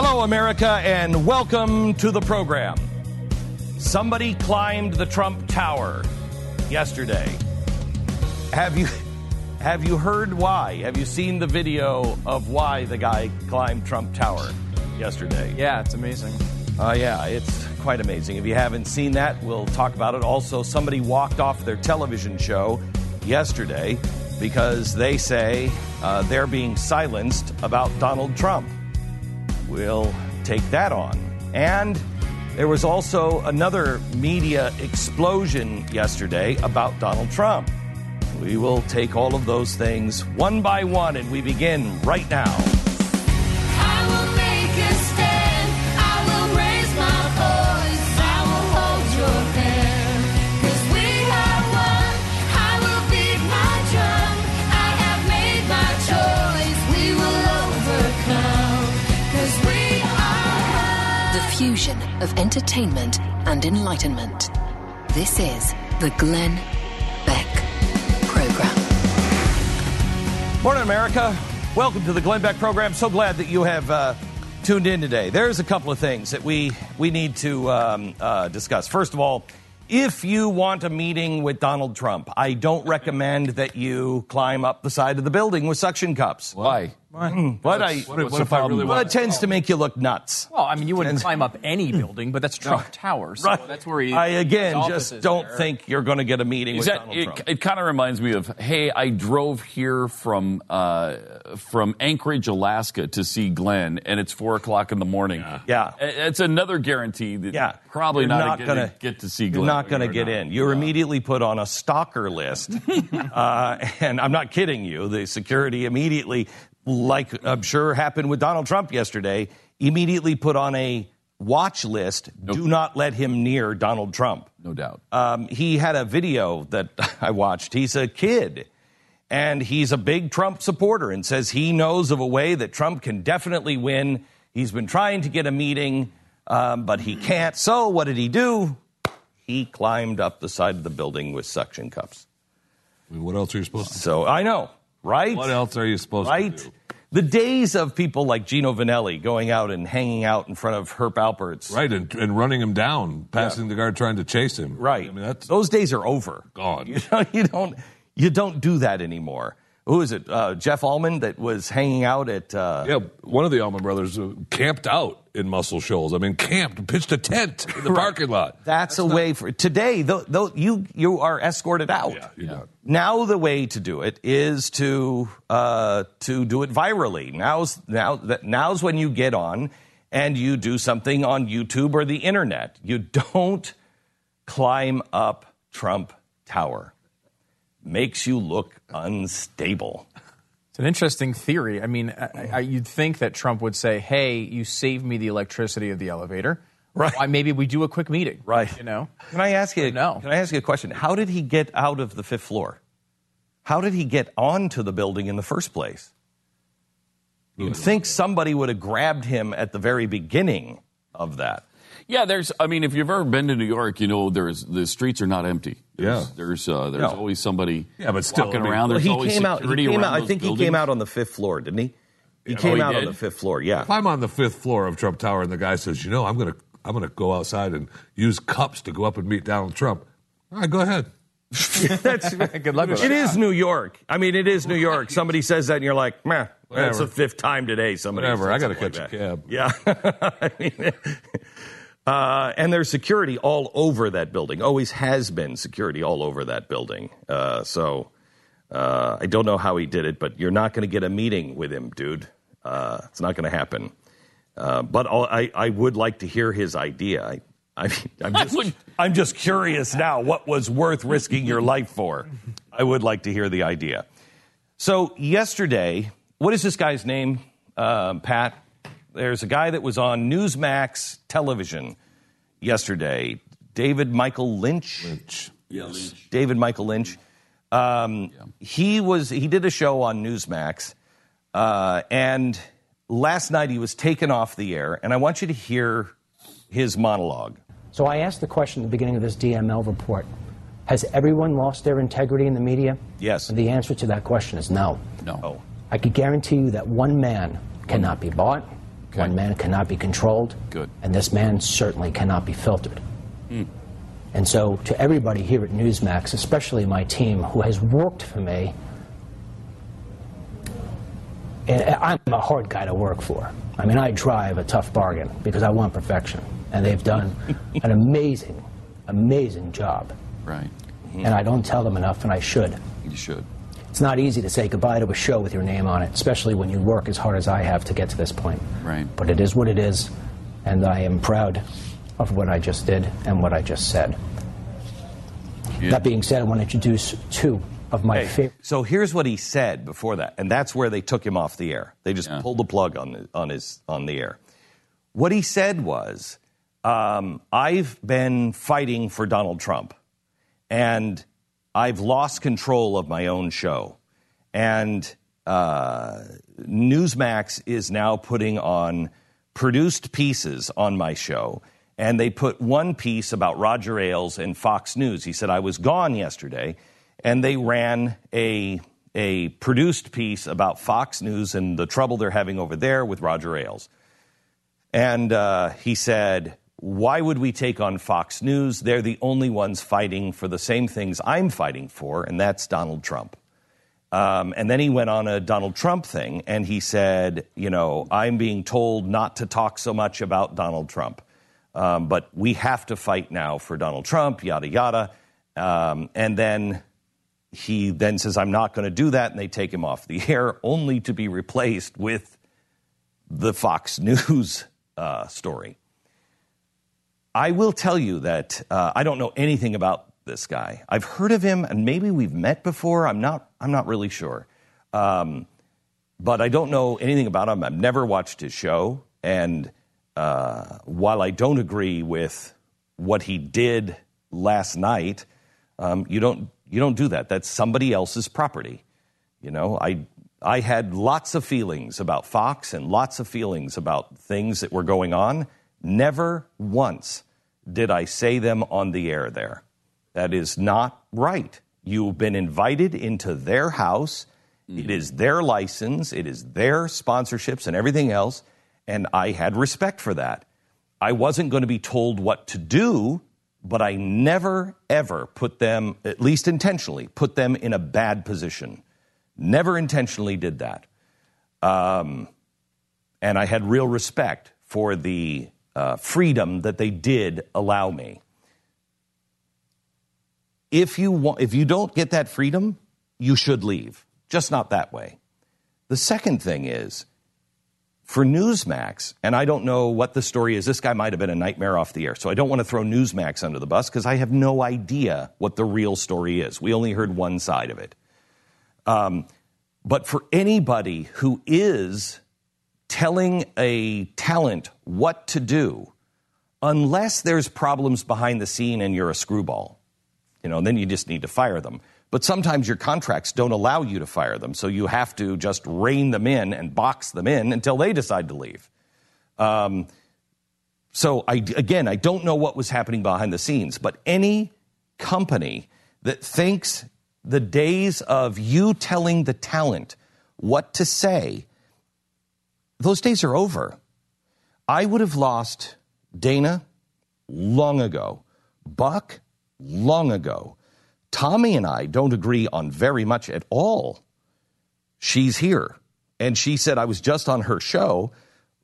Hello, America, and welcome to the program. Somebody climbed the Trump Tower yesterday. Have you have you heard why? Have you seen the video of why the guy climbed Trump Tower yesterday? Yeah, it's amazing. Uh, yeah, it's quite amazing. If you haven't seen that, we'll talk about it. Also, somebody walked off their television show yesterday because they say uh, they're being silenced about Donald Trump. We'll take that on. And there was also another media explosion yesterday about Donald Trump. We will take all of those things one by one, and we begin right now. Of entertainment and enlightenment. This is the Glenn Beck Program. Morning, America. Welcome to the Glenn Beck program. So glad that you have uh, tuned in today. There's a couple of things that we we need to um, uh, discuss. First of all, if you want a meeting with Donald Trump, I don't recommend that you climb up the side of the building with suction cups. Why? What I What, if- what if I really well, it tends to make you look nuts. Well, I mean, you wouldn't And- climb up any building, but that's Trump Tower, so Right. that's where he. I again just don't there. think you're going to get a meeting Is with that, Donald it, Trump. it kind of reminds me of hey, I drove here from uh, from Anchorage, Alaska, to see Glenn, and it's four o'clock in the morning. Yeah. I- it's another guarantee that Yeah, probably You're not, gonna gonna get to see Glenn. You're not going to get not. in. You're immediately put on a stalker list, uh, and I'm not kidding you. The security immediately, like I'm sure happened with Donald Trump yesterday, immediately put on a watch list. Do not let him near Donald Trump. no doubt. Um, he had a video that I watched. He's a kid. And he's a big Trump supporter and says he knows of a way that Trump can definitely win. He's been trying to get a meeting, um, but he can't. So what did he do? He climbed up the side of the building with suction cups. I mean, what else are you supposed to do? So I know, right? What else are you supposed right? to do? The days of people like Gino Vannelli going out and hanging out in front of Herb Alpert's. Right, and, and running him down, passing the guard, trying to chase him. Right. I mean, that's Those days are over. Gone. You don't, you don't, you don't do that anymore. Who is it? Uh, Jeff Allman that was hanging out at. Uh, yeah. One of the Allman brothers uh, camped out in Muscle Shoals. I mean, camped, pitched a tent in the parking lot. That's, a way for today. Though, though you you are escorted out. Yeah, you're not. Now the way to do it is to uh, to do it virally. Now's now that now's when you get on and you do something on YouTube or the internet. You don't climb up Trump Tower. Makes you look unstable. It's an interesting theory. I mean, I, I, you'd think that Trump would say, "Hey, you saved me the electricity of the elevator. Right. Why, maybe we do a quick meeting. Right. You know. Can I ask you? No. Can I ask you a question? How did he get out of the fifth floor? How did he get onto the building in the first place? You'd think somebody would have grabbed him at the very beginning of that. Yeah, there's. I mean, if you've ever been to New York, you know there's the streets are not empty. There's, Yeah. There's uh, there's No. always somebody. Yeah, but still, walking I mean- around. Well, There's he always came out. He came out. I those think he came out on the fifth floor, didn't he? He oh, came he out on the fifth floor. Yeah. If I'm on the fifth floor of Trump Tower and the guy says, you know, I'm going to I'm going to go outside and use cups to go up and meet Donald Trump. All right, go ahead. That's Good luck with It that. is New York. I mean, it is New York. Somebody says that, and you're like, meh, That's the fifth time today. Somebody Whatever, said I gotta catch like a that. cab. Yeah. I mean, uh, and there's security all over that building. Always has been security all over that building. Uh, so uh, I don't know how he did it, but you're not going to get a meeting with him, dude. Uh, it's not going to happen. Uh, but I'll, I, I would like to hear his idea. I, I mean, I'm I just, I'm just curious now. What was worth risking your life for? I would like to hear the idea. So yesterday, what is this guy's name, um, Pat? There's a guy that was on Newsmax television yesterday, David Michael Lynch. Lynch. Yes. David Michael Lynch. Um, He was he did a show on Newsmax, uh, and last night he was taken off the air. And I want you to hear his monologue. So I asked the question at the beginning of this DML report Has everyone lost their integrity in the media? Yes. And the answer to that question is no. No. Oh, I could guarantee you that one man cannot be bought, Okay. one man cannot be controlled, Good. and this man certainly cannot be filtered. Hmm. And so, to everybody here at Newsmax, especially my team who has worked for me, and I'm a hard guy to work for. I mean, I drive a tough bargain because I want perfection. And they've done an amazing, amazing job. Right. And I don't tell them enough, and I should. You should. It's not easy to say goodbye to a show with your name on it, especially when you work as hard as I have to get to this point. Right. But it is what it is, and I am proud of what I just did and what I just said. Yeah. That being said, I want to introduce two of my Hey, favorite. so here's what he said before that, and that's where they took him off the air. They just Yeah. pulled the plug on the, on his on the air. What he said was, um, "I've been fighting for Donald Trump, and I've lost control of my own show, and uh, Newsmax is now putting on produced pieces on my show." And they put one piece about Roger Ailes and Fox News. He said, I was gone yesterday, and they ran a, a produced piece about Fox News and the trouble they're having over there with Roger Ailes. And uh, he said, Why would we take on Fox News? They're the only ones fighting for the same things I'm fighting for, and that's Donald Trump. Um, and then he went on a Donald Trump thing, and he said, You know, I'm being told not to talk so much about Donald Trump. Um, but we have to fight now for Donald Trump, yada, yada. Um, and then he then says, I'm not going to do that. And they take him off the air, only to be replaced with the Fox News uh, story. I will tell you that uh, I don't know anything about this guy. I've heard of him, and maybe we've met before. I'm not. I'm not really sure, um, but I don't know anything about him. I've never watched his show, and uh, while I don't agree with what he did last night, um, you don't. You don't do that. That's somebody else's property. You know, I I had lots of feelings about Fox and lots of feelings about things that were going on. Never once did I say them on the air there. That is not right. You've been invited into their house. It is their license, it is their sponsorships and everything else, and I had respect for that. I wasn't going to be told what to do, but I never, ever put them, at least intentionally, put them in a bad position. Never intentionally did that. Um, and I had real respect for the uh, freedom that they did allow me. If you, want, if you don't get that freedom, you should leave, just not that way. The second thing is, for Newsmax, and I don't know what the story is, this guy might have been a nightmare off the air. So I don't want to throw Newsmax under the bus because I have no idea what the real story is. We only heard one side of it. Um, but for anybody who is telling a talent what to do, unless there's problems behind the scene and you're a screwball, you know, then you just need to fire them. But sometimes your contracts don't allow you to fire them, so you have to just rein them in and box them in until they decide to leave. Um, so I, again, I don't know what was happening behind the scenes, but any company that thinks the days of you telling the talent what to say, those days are over. I would have lost Dana long ago, Buck long ago. Tommy and I don't agree on very much at all. She's here. And she said, I was just on her show,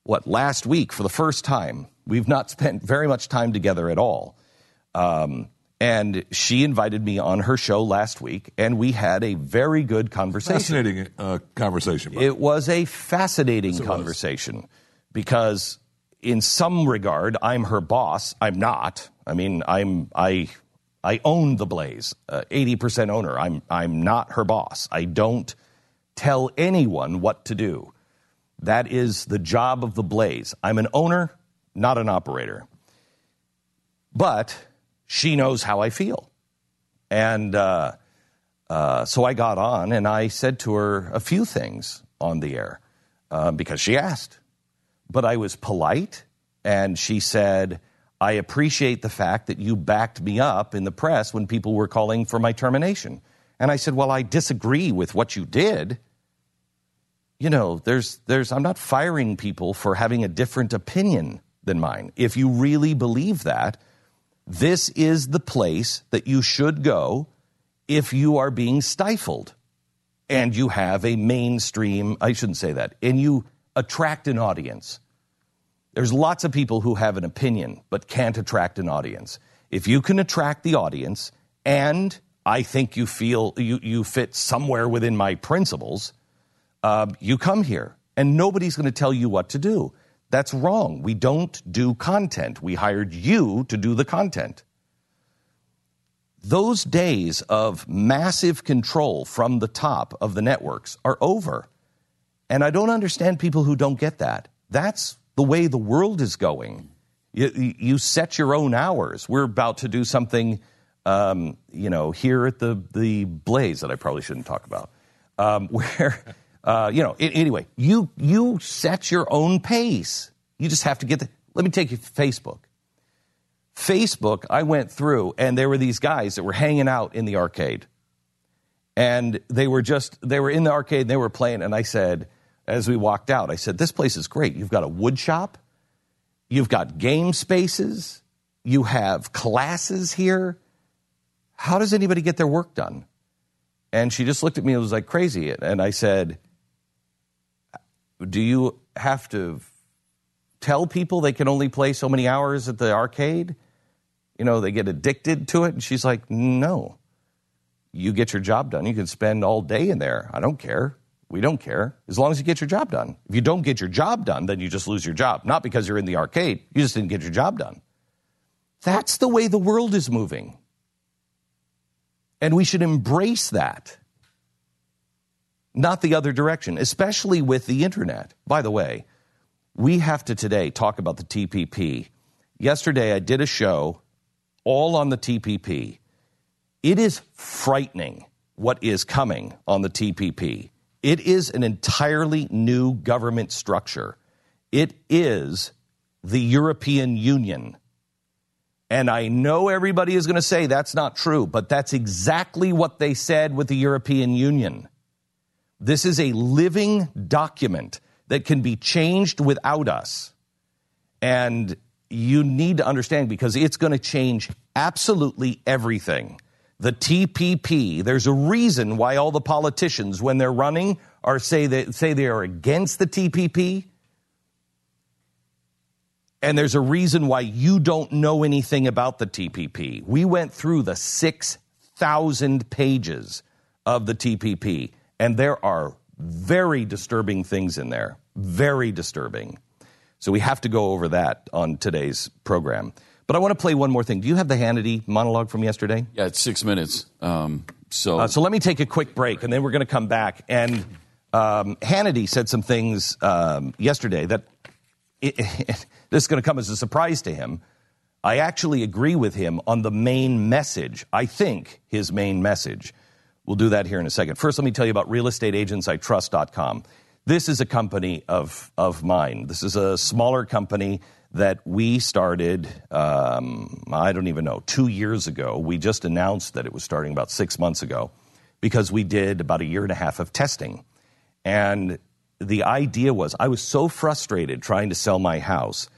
what, last week for the first time. We've not spent very much time together at all. Um, and she invited me on her show last week, and we had a very good conversation. Fascinating uh, conversation. It was a fascinating conversation because, in some regard, I'm her boss. I'm not. I mean, I'm I I own the Blaze, eighty percent owner. I'm I'm not her boss. I don't tell anyone what to do. That is the job of the Blaze. I'm an owner, not an operator. But she knows how I feel, and. Uh, uh, so I got on and I said to her a few things on the air uh, because she asked. But I was polite and she said, I appreciate the fact that you backed me up in the press when people were calling for my termination. And I said, Well, I disagree with what you did. You know, there's, there's, I'm not firing people for having a different opinion than mine. If you really believe that, this is the place that you should go if you are being stifled and you have a mainstream, I shouldn't say that, and you attract an audience. There's lots of people who have an opinion but can't attract an audience. If you can attract the audience and I think you feel you, you fit somewhere within my principles, uh, you come here and nobody's going to tell you what to do. That's wrong. We don't do content. We hired you to do the content those days of massive control from the top of the networks are over. And I don't understand people who don't get that. That's the way the world is going. You, you set your own hours. We're about to do something, um, you know, here at the, the Blaze that I probably shouldn't talk about, um, where, uh, you know, anyway, you, you set your own pace. You just have to get the, let me take you to Facebook. Facebook, I went through, and there were these guys that were hanging out in the arcade. And they were just, they were in the arcade and they were playing. And I said, as we walked out, I said, This place is great. You've got a wood shop, you've got game spaces, you have classes here. How does anybody get their work done? And she just looked at me and was like crazy. And I said, Do you have to tell people they can only play so many hours at the arcade? You know, they get addicted to it. And she's like, no. You get your job done. You can spend all day in there. I don't care. We don't care. As long as you get your job done. If you don't get your job done, then you just lose your job. Not because you're in the arcade. You just didn't get your job done. That's the way the world is moving. And we should embrace that, not the other direction, especially with the internet. By the way, we have to today talk about the TPP. Yesterday, I did a show all on the TPP. It is frightening what is coming on the TPP. It is an entirely new government structure. It is the European Union. And I know everybody is going to say that's not true, but that's exactly what they said with the European Union. This is a living document that can be changed without us. And you need to understand because it's going to change absolutely everything. The TPP, there's a reason why all the politicians, when they're running, are say they say they are against the TPP. And there's a reason why you don't know anything about the TPP. We went through the 6,000 pages of the TPP, and there are very disturbing things in there. Very disturbing. So we have to go over that on today's program. But I want to play one more thing. Do you have the Hannity monologue from yesterday? Yeah, it's six minutes. Um, so, Uh, so let me take a quick break, and then we're going to come back. And um, Hannity said some things um, yesterday that it, this is going to come as a surprise to him. I actually agree with him on the main message. I think his main message. We'll do that here in a second. First, let me tell you about realestateagentsitrust.com. This is a company of, of mine. This is a smaller company that we started, um, I don't even know, two years ago. We just announced that it was starting about six months ago because we did about a year and a half of testing. And the idea was I was so frustrated trying to sell my house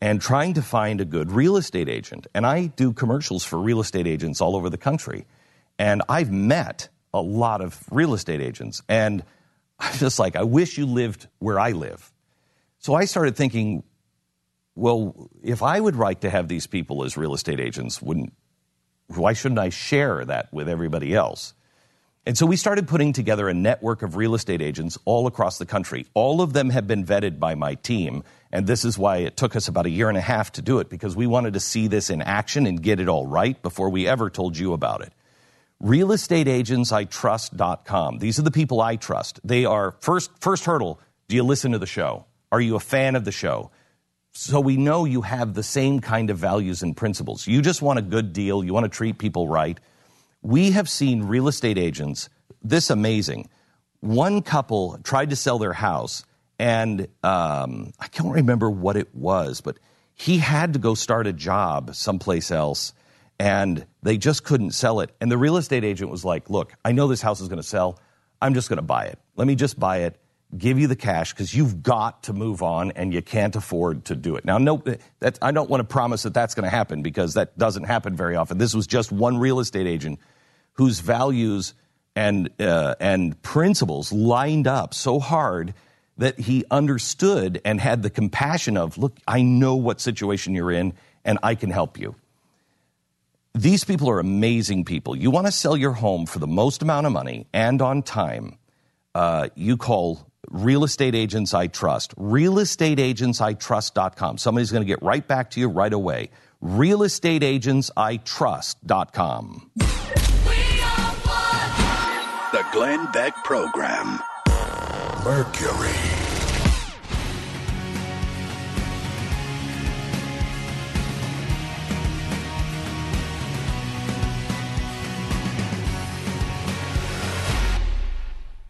and trying to find a good real estate agent. And I do commercials for real estate agents all over the country. And I've met a lot of real estate agents. And I'm just like, I wish you lived where I live. So I started thinking, well, if I would like to have these people as real estate agents, wouldn't why shouldn't I share that with everybody else? And so we started putting together a network of real estate agents all across the country. All of them have been vetted by my team, and this is why it took us about a year and a half to do it because we wanted to see this in action and get it all right before we ever told you about it. realestateagentsitrust.com. These are the people I trust. They are first first hurdle, do you listen to the show? Are you a fan of the show? So we know you have the same kind of values and principles. You just want a good deal, you want to treat people right. We have seen real estate agents this amazing. One couple tried to sell their house, and um, I can't remember what it was, but he had to go start a job someplace else, and they just couldn't sell it. And the real estate agent was like, Look, I know this house is going to sell. I'm just going to buy it. Let me just buy it, give you the cash because you've got to move on and you can't afford to do it. Now, no, that, I don't want to promise that that's going to happen because that doesn't happen very often. This was just one real estate agent whose values and, uh, and principles lined up so hard that he understood and had the compassion of, look, I know what situation you're in and I can help you. These people are amazing people. You want to sell your home for the most amount of money and on time. Uh, you call Real Estate Agents I Trust. RealestateAgentsITrust.com. Somebody's going to get right back to you right away. RealestateAgentsITrust.com. The Glenn Beck Program. Mercury.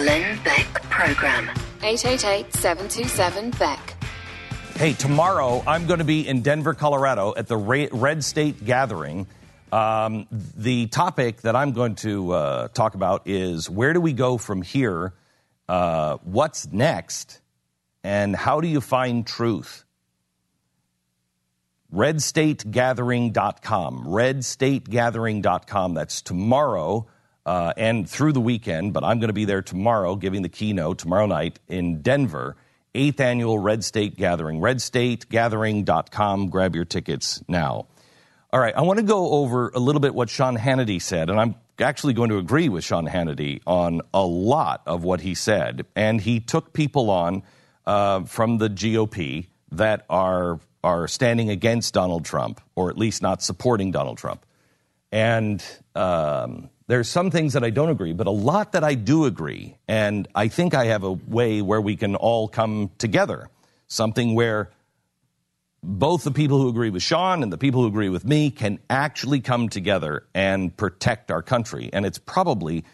Glenn Beck Program. 888 727 Beck. Hey, tomorrow I'm going to be in Denver, Colorado at the Red State Gathering. Um, the topic that I'm going to uh, talk about is where do we go from here? Uh, what's next? And how do you find truth? RedStateGathering.com. RedStateGathering.com. That's tomorrow uh, and through the weekend, but I'm going to be there tomorrow giving the keynote tomorrow night in Denver. Eighth annual Red State Gathering. RedStateGathering.com. Grab your tickets now. All right, I want to go over a little bit what Sean Hannity said, and I'm actually going to agree with Sean Hannity on a lot of what he said. And he took people on uh, from the GOP that are are standing against Donald Trump, or at least not supporting Donald Trump. And um, there's some things that I don't agree, but a lot that I do agree. And I think I have a way where we can all come together. Something where both the people who agree with Sean and the people who agree with me can actually come together and protect our country. And it's probably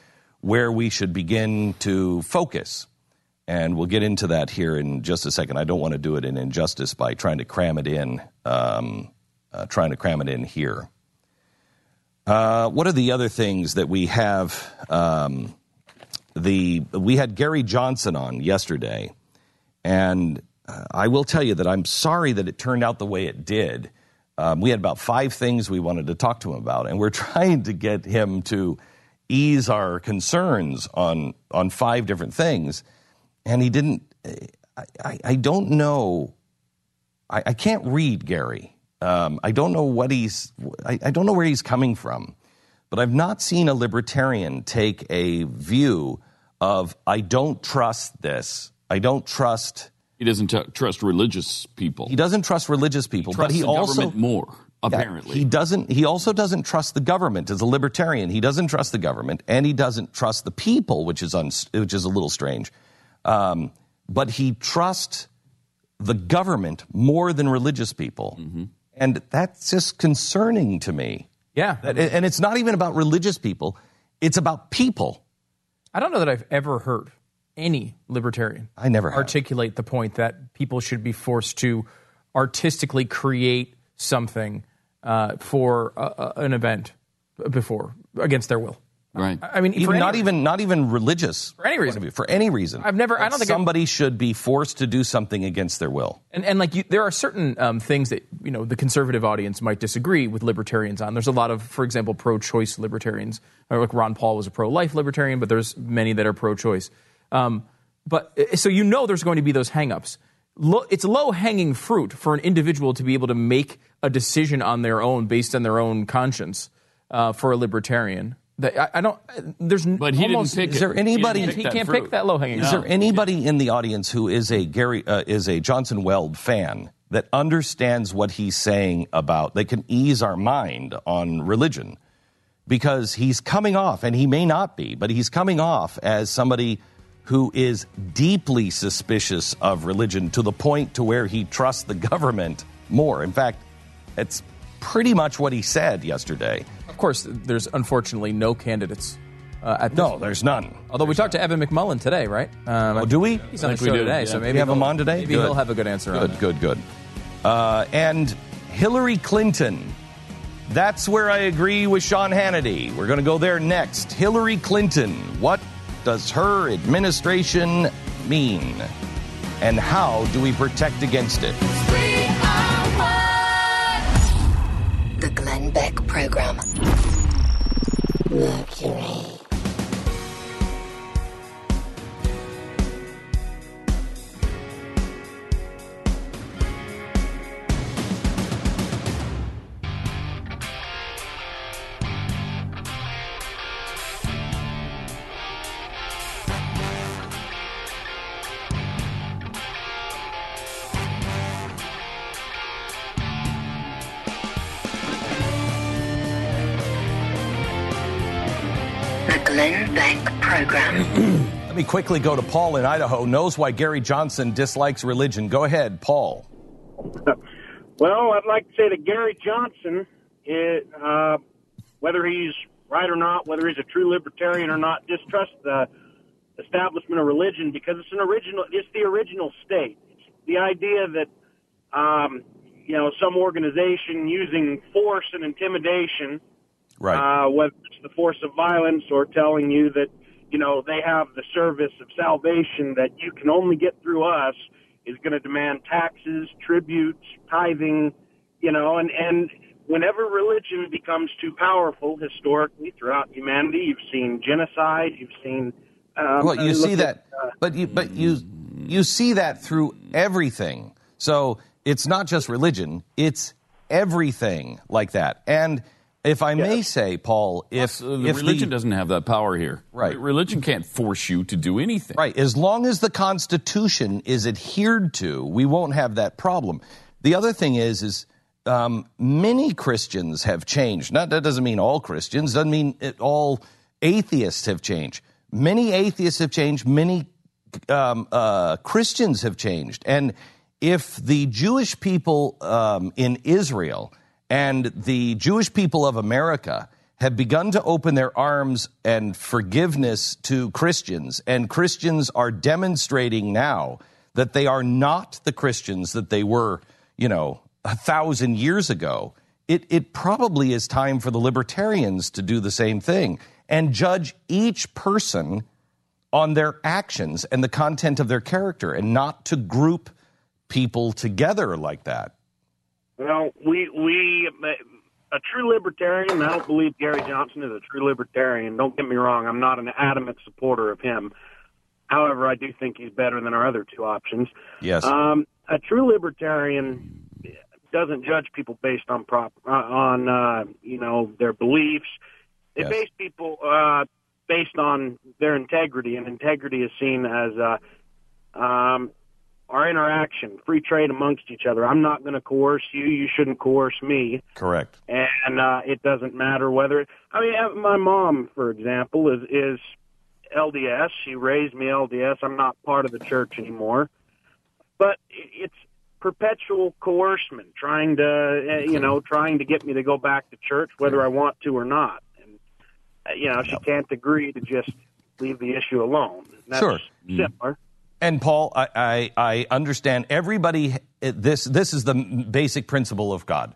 where we should begin to focus. And we'll get into that here in just a second. I don't want to do it in injustice by trying to cram it in, um, uh, trying to cram it in here. Uh, what are the other things that we have? Um, the we had Gary Johnson on yesterday, and uh, I will tell you that I'm sorry that it turned out the way it did. Um, we had about five things we wanted to talk to him about, and we're trying to get him to ease our concerns on on five different things, and he didn't. I, I, I don't know. I, I can't read Gary. Um, I don't know what he's. I, I don't know where he's coming from, but I've not seen a libertarian take a view of I don't trust this. I don't trust. He doesn't t- trust religious people. He doesn't trust religious people, Trusts but he the also government more. Yeah, Apparently, he doesn't. He also doesn't trust the government. As a libertarian, he doesn't trust the government, and he doesn't trust the people, which is un, which is a little strange. Um, but he trusts the government more than religious people, Mm-hmm. And that's just concerning to me. Yeah. That- and it's not even about religious people, it's about people. I don't know that I've ever heard any libertarian I never have. articulate the point that people should be forced to artistically create something uh, for a, a- an event before against their will. Right. I mean, even not reason. even not even religious For any reason. view, for any reason. I've never- I don't think I've- somebody should be forced to do something against their will. And, and like you, there are certain um, things that you know the conservative audience might disagree with libertarians on. There's a lot of, for example, pro-choice libertarians. Like Ron Paul was a pro-life libertarian, but there's many that are pro-choice. Um, but uh, so you know there's going to be those hangups. Lo, it's low-hanging fruit for an individual to be able to make a decision on their own based on their own conscience uh, for a libertarian. I, I don't. There's But he didn't almost, pick Is there He anybody- pick He can't fruit. pick that low-hanging Is there anybody in the audience who is a Gary uh, is a Johnson Weld fan that understands what he's saying about they can ease our mind on religion because he's coming off and he may not be, but he's coming off as somebody who is deeply suspicious of religion to the point to where he trusts the government more. In fact, it's pretty much what he said yesterday. Of course, there's unfortunately no candidates. Uh, at this No, there's none. Although we talked to Evan McMullin today, right? Um, Oh, do we? He's on I the think we show do, today, yeah. so We maybe have him on today? Maybe Good. he'll have a good answer Good, it. good, good. Uh, and Hillary Clinton. That's where I agree with Sean Hannity. We're going to go there next. Hillary Clinton. What does her administration mean? And how do we protect against it? Beck Program. Mercury. Glenn Beck Program. Let me quickly go to Paul in Idaho. Knows why Gary Johnson dislikes religion. Go ahead, Paul. Well, I'd like to say that Gary Johnson, it, uh, whether he's right or not, whether he's a true libertarian or not, distrust the establishment of religion because it's an original. It's the original state. It's the idea that um, you know some organization using force and intimidation, Right. uh, whether it's the force of violence or telling you that you know they have the service of salvation that you can only get through us is going to demand taxes, tributes, tithing, you know, and and whenever religion becomes too powerful historically throughout humanity, you've seen genocide, you've seen. Um, well, you see that, at, uh, but you but you you see that through everything. So it's not just religion; it's everything like that. And if I may say, Paul, if, Uh, the if religion the, doesn't have that power here. Right. Religion can't force you to do anything. Right. As long as the Constitution is adhered to, we won't have that problem. The other thing is, is um, many Christians have changed. Not that doesn't mean all Christians. Doesn't mean it, all atheists have changed. Many atheists have changed. Many um, uh, Christians have changed. And if the Jewish people um, in Israel and the Jewish people of America have begun to open their arms and forgiveness to Christians, and Christians are demonstrating now that they are not the Christians that they were, you know, a thousand years ago, it, it probably is time for the libertarians to do the same thing and judge each person on their actions and the content of their character and not to group people together like that. Well, we we a true libertarian. I don't believe Gary Johnson is a true libertarian. Don't get me wrong. I'm not an adamant supporter of him. However, I do think he's better than our other two options. Yes. Um, a true libertarian doesn't judge people based on prop uh, on uh, you know their beliefs. They Yes. base people uh, based on their integrity, and integrity is seen as uh, um, our interaction, free trade amongst each other. I'm not going to coerce you. You shouldn't coerce me. Correct. And uh, it doesn't matter whether. I mean, uh, my mom, for example, is is LDS. She raised me LDS. I'm not part of the church anymore, but it's perpetual coercion, trying to, uh, you know, trying to get me to go back to church, whether I want to or not. And uh, you know, she can't agree to just leave the issue alone. That's Sure. similar. And Paul, I, I, I understand everybody. This this is the basic principle of God.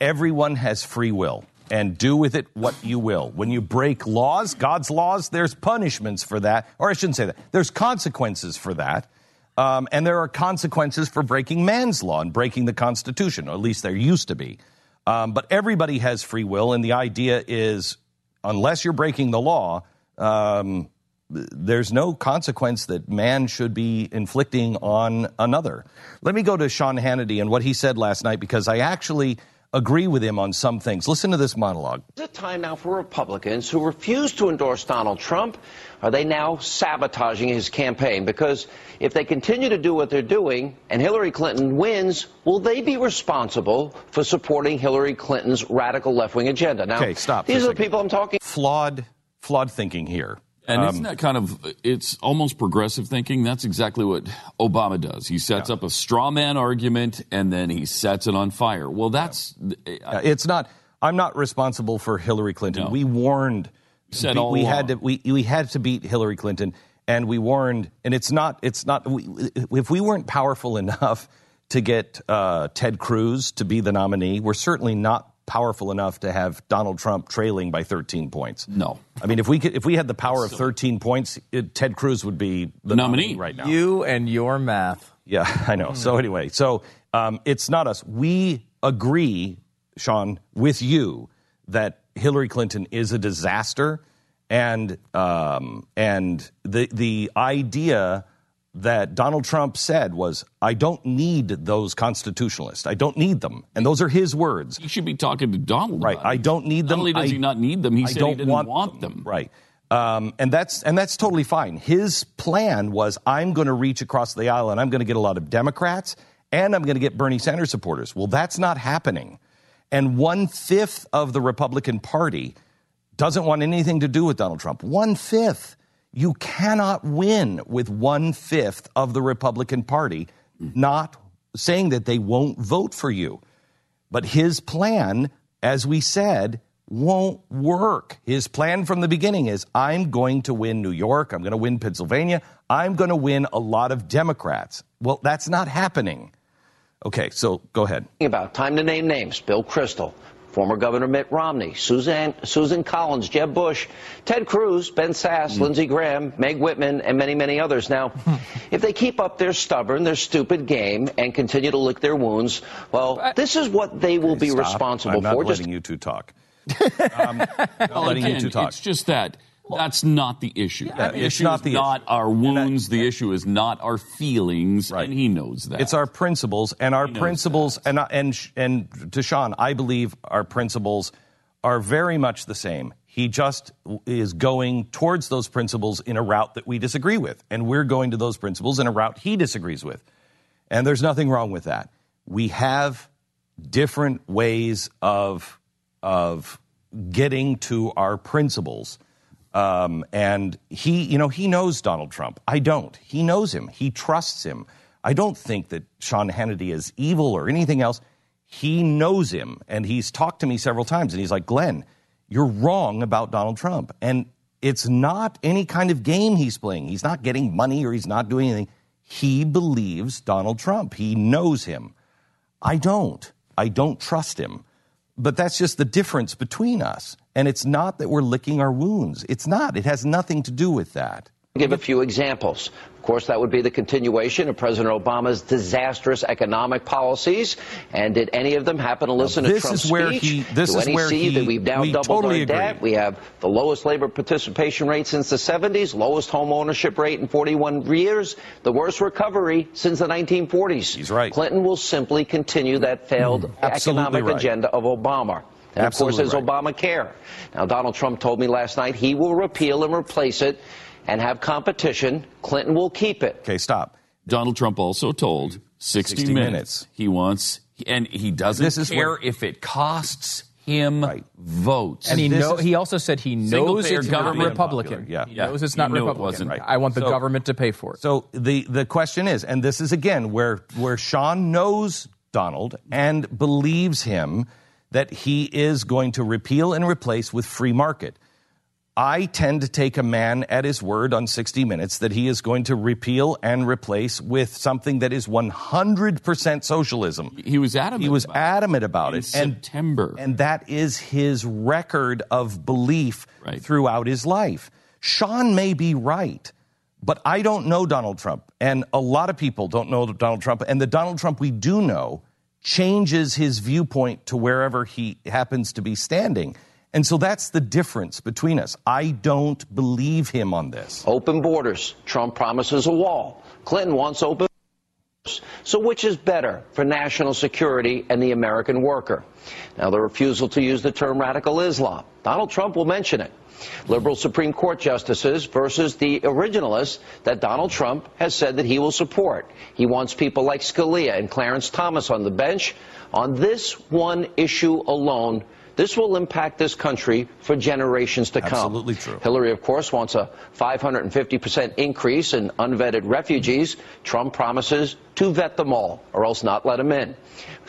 Everyone has free will, and do with it what you will. When you break laws, God's laws, there's punishments for that, or I shouldn't say that. There's consequences for that, um, and there are consequences for breaking man's law and breaking the Constitution, or at least there used to be. Um, but everybody has free will, and the idea is, unless you're breaking the law. Um, there's no consequence that man should be inflicting on another. Let me go to Sean Hannity and what he said last night because I actually agree with him on some things. Listen to this monologue. Is it time now for Republicans who refuse to endorse Donald Trump? Are they now sabotaging his campaign? Because if they continue to do what they're doing and Hillary Clinton wins, will they be responsible for supporting Hillary Clinton's radical left wing agenda? Now, Okay, stop These are the people I'm talking. Flawed, flawed thinking here. And Um, isn't that kind of, it's almost progressive thinking? That's exactly what Obama does. He sets up a straw man argument and then he sets it on fire. Well, that's, Uh, it's not. I'm not responsible for Hillary Clinton. We warned. said we, all we along. had to. We we had to beat Hillary Clinton, and we warned. And it's not. It's not. We, if we weren't powerful enough to get uh, Ted Cruz to be the nominee, we're certainly not powerful enough to have Donald Trump trailing by 13 points. No. I mean, if we could, if we had the power of 13 points, it, Ted Cruz would be the nominee, right now. You and your math. Yeah, I know. So anyway, so um, it's not us. We agree, Sean, with you that Hillary Clinton is a disaster, and um, and the the idea that Donald Trump said was, "I don't need those constitutionalists. I don't need them," and those are his words. He should be talking to Donald. Right. I don't need them. Not only does I- he not need them, he I said he don't didn't want, want them. Right. Um, and that's and that's totally fine. His plan was I'm going to reach across the aisle and I'm going to get a lot of Democrats and I'm going to get Bernie Sanders supporters. Well, that's not happening. And one fifth of the Republican Party doesn't want anything to do with Donald Trump. One fifth. You cannot win with one fifth of the Republican Party not saying that they won't vote for you. But his plan, as we said, won't work. His plan from the beginning is I'm going to win New York, I'm going to win Pennsylvania, I'm going to win a lot of Democrats. Well, that's not happening. Okay, so go ahead. about. Time to name names. Bill Kristol, former Governor Mitt Romney, Suzanne, Susan Collins, Jeb Bush, Ted Cruz, Ben Sasse, Lindsey Graham, Meg Whitman, and many, many others. Now, if they keep up their stubborn, their stupid game and continue to lick their wounds, well, this is what they will be Stop. responsible I'm not for. letting you two talk. um, not Well, letting you two talk. it's just that. That's not the issue. Yeah, the issue not is the not our wounds. the issue is not our feelings, and he knows that. It's our principles, and our principles, and and and to Sean, I believe our principles are very much the same. He just is going towards those principles in a route that we disagree with, and we're going to those principles in a route he disagrees with, and there's nothing wrong with that. We have different ways of of getting to our principles. Um, and he, you know, he knows Donald Trump. I don't. He knows him. He trusts him. I don't think that Sean Hannity is evil or anything else. He knows him, and he's talked to me several times, and he's like, Glenn, you're wrong about Donald Trump. And it's not any kind of game he's playing. He's not getting money or he's not doing anything. He believes Donald Trump. He knows him. I don't. I don't trust him. But that's just the difference between us. And it's not that we're licking our wounds. It's not. It has nothing to do with that. give a few examples. Of course, that would be the continuation of President Obama's disastrous economic policies. And did any of them happen to listen this to Trump's is where speech? he- this Do is any where see he- that we've now we doubled totally our agree. debt? We have the lowest labor participation rate since the 70s, lowest home ownership rate in 41 years, the worst recovery since the 1940s. He's right. Clinton will simply continue that failed hmm. Absolutely economic right. agenda of Obama. And of course, Absolutely there's Obamacare. Now, Donald Trump told me last night he will repeal and replace it and have competition. Clinton will keep it. Okay, stop. Donald Trump also told 60, 60 minutes. minutes. He wants, and he doesn't This is care where- if it costs him votes. And he This know, is- he also said he knows Single-payer it's not Republican. yeah. He Yeah, knows it's he not knew it Republican. wasn't. Right. I want the So- government to pay for it. So the the question is, and this is again where where Sean knows Donald and believes him that he is going to repeal and replace with free market. I tend to take a man at his word on 60 Minutes that he is going to repeal and replace with something that is 100% socialism. He was adamant. He was about it. adamant about In it. And, September. and that is his record of belief Right. throughout his life. Sean may be right, but I don't know Donald Trump. And a lot of people don't know Donald Trump. And the Donald Trump we do know changes his viewpoint to wherever he happens to be standing. And so that's the difference between us. I don't believe him on this. Open borders. Trump promises a wall. Clinton wants open borders. So which is better for national security and the American worker? Now, the refusal to use the term radical Islam. Donald Trump will mention it. Liberal Supreme Court justices versus the originalists that Donald Trump has said that he will support. He wants people like Scalia and Clarence Thomas on the bench. On this one issue alone, this will impact this country for generations to come. Absolutely true. Hillary, of course, wants a 550% increase in unvetted refugees. Trump promises to vet them all, or else not let them in.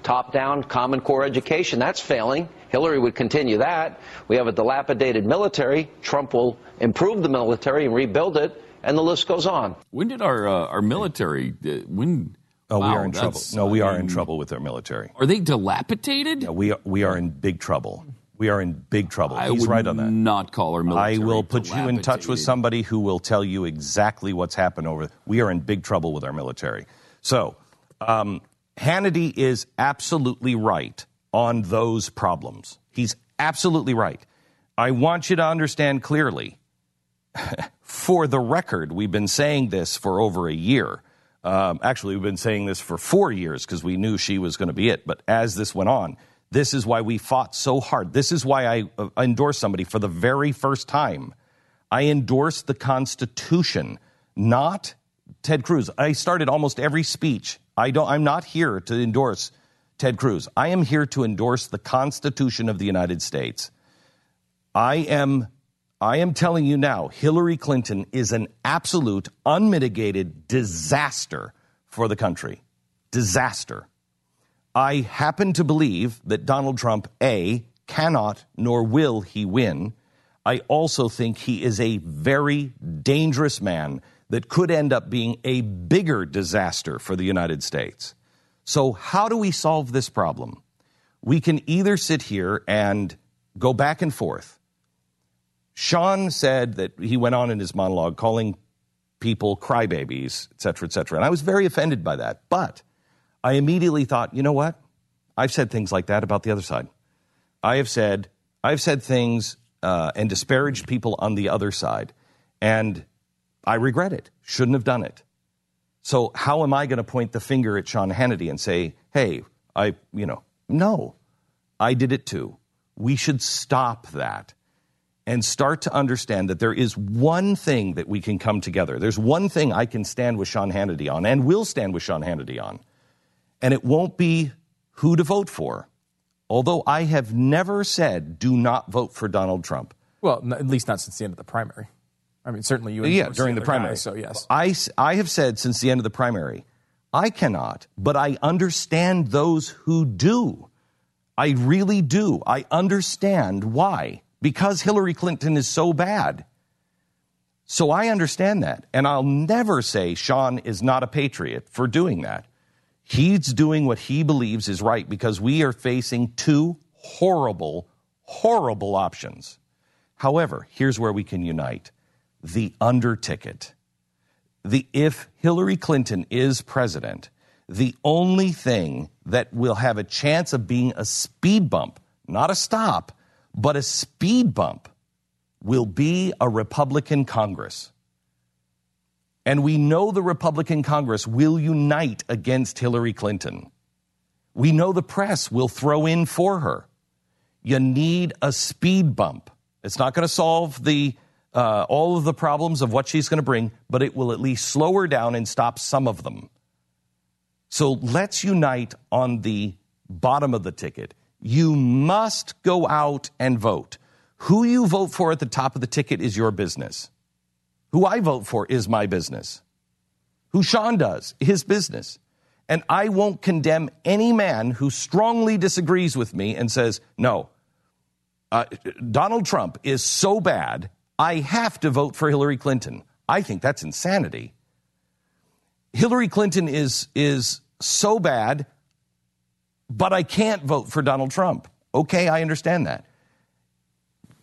Top down Common Core education, that's failing. Hillary would continue that. We have a dilapidated military. Trump will improve the military and rebuild it, and the list goes on. When did our uh, our military? Uh, when? Oh, we are in trouble. No, we are in trouble with our military. Are they dilapidated? Yeah, we, are, we are in big trouble. We are in big trouble. I He's would right on that. not call our military. I will put you in touch with somebody who will tell you exactly what's happened over. We are in big trouble with our military. So, um, Hannity is absolutely right on those problems. He's absolutely right. I want you to understand clearly. for the record, we've been saying this for over a year. Um, actually, we've been saying this for four years because we knew she was going to be it. But as this went on, this is why we fought so hard. This is why I uh, endorsed somebody for the very first time. I endorsed the Constitution, not Ted Cruz. I started almost every speech. I don't. I'm not here to endorse Ted Cruz. I am here to endorse the Constitution of the United States. I am I am telling you now, Hillary Clinton is an absolute, unmitigated disaster for the country. Disaster. I happen to believe that Donald Trump, A, cannot nor will he win. I also think he is a very dangerous man that could end up being a bigger disaster for the United States. So, how do we solve this problem? We can either sit here and go back and forth. Sean said that he went on in his monologue calling people crybabies, et cetera, et cetera. And I was very offended by that. But I immediately thought, you know what? I've said things like that about the other side. I have said, I've said things uh, and disparaged people on the other side. And I regret it. Shouldn't have done it. So how am I going to point the finger at Sean Hannity and say, hey, I, you know, no, I did it too. We should stop that and start to understand that there is one thing that we can come together. There's one thing I can stand with Sean Hannity on and will stand with Sean Hannity on. And it won't be who to vote for. Although I have never said do not vote for Donald Trump. Well, at least not since the end of the primary. I mean, certainly you. Yeah, during the other primary. guys, so yes. I I have said since the end of the primary, I cannot, but I understand those who do. I really do. I understand why. Because Hillary Clinton is so bad. So I understand that. And I'll never say Sean is not a patriot for doing that. He's doing what he believes is right because we are facing two horrible, horrible options. However, here's where we can unite the under ticket. The if Hillary Clinton is president, the only thing that will have a chance of being a speed bump, not a stop, but a speed bump, will be a Republican Congress. And we know the Republican Congress will unite against Hillary Clinton. We know the press will throw in for her. You need a speed bump. It's not going to solve the uh, all of the problems of what she's going to bring, but it will at least slow her down and stop some of them. So let's unite on the bottom of the ticket. You must go out and vote. Who you vote for at the top of the ticket is your business. Who I vote for is my business. Who Sean does, his business. And I won't condemn any man who strongly disagrees with me and says, no, uh, Donald Trump is so bad, I have to vote for Hillary Clinton. I think that's insanity. Hillary Clinton is, is so bad, but I can't vote for Donald Trump. Okay, I understand that.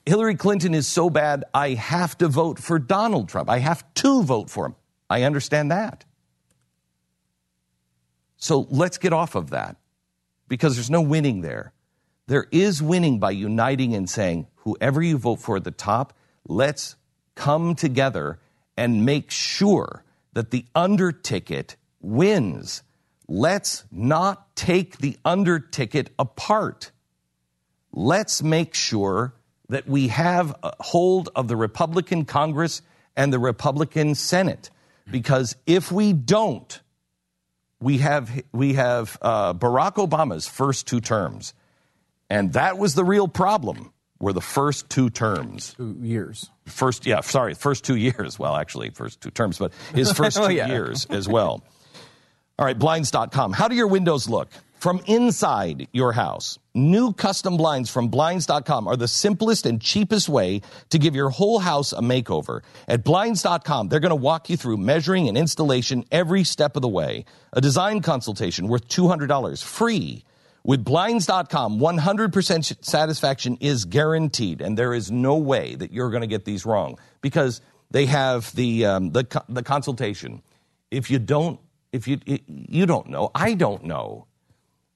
Hillary Clinton is so bad, I have to vote for Donald Trump. I have to vote for him. I understand that. So let's get off of that because there's no winning there. There is winning by uniting and saying, whoever you vote for at the top, let's come together and make sure that the under ticket wins. Let's not take the under ticket apart. Let's make sure that we have hold of the Republican Congress and the Republican Senate. Because if we don't, we have, we have uh, Barack Obama's first two terms. And that was the real problem, were the first two terms. Two years. First, yeah, sorry, first two years. Well, actually, first two terms, but his first oh, two Oh, yeah. years as well. All right, blinds.com. How do your windows look? From inside your house, new custom blinds from blinds.com are the simplest and cheapest way to give your whole house a makeover. At blinds.com, they're going to walk you through measuring and installation every step of the way. A design consultation worth $200 free. With blinds.com, 100% satisfaction is guaranteed, and there is no way that you're going to get these wrong because they have the, um, the, the consultation. If you don't, if you, you don't know, I don't know.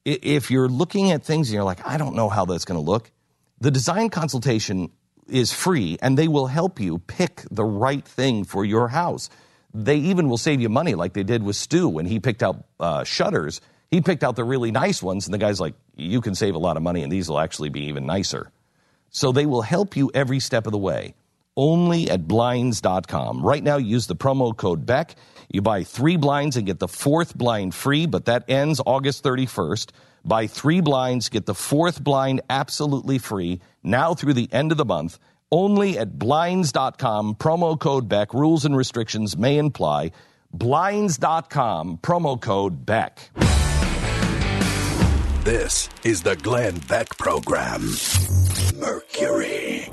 If you're looking at things and you're like, I don't know how that's going to look, the design consultation is free and they will help you pick the right thing for your house. They even will save you money, like they did with Stu when he picked out uh, shutters. He picked out the really nice ones, and the guy's like, You can save a lot of money, and these will actually be even nicer. So they will help you every step of the way. Only at blinds.com. Right now, use the promo code BECK. You buy three blinds and get the fourth blind free, but that ends August 31st. Buy three blinds, get the fourth blind absolutely free now through the end of the month. Only at blinds.com. Promo code BECK. Rules and restrictions may apply. Blinds.com. Promo code BECK. This is the Glenn Beck Program. Mercury.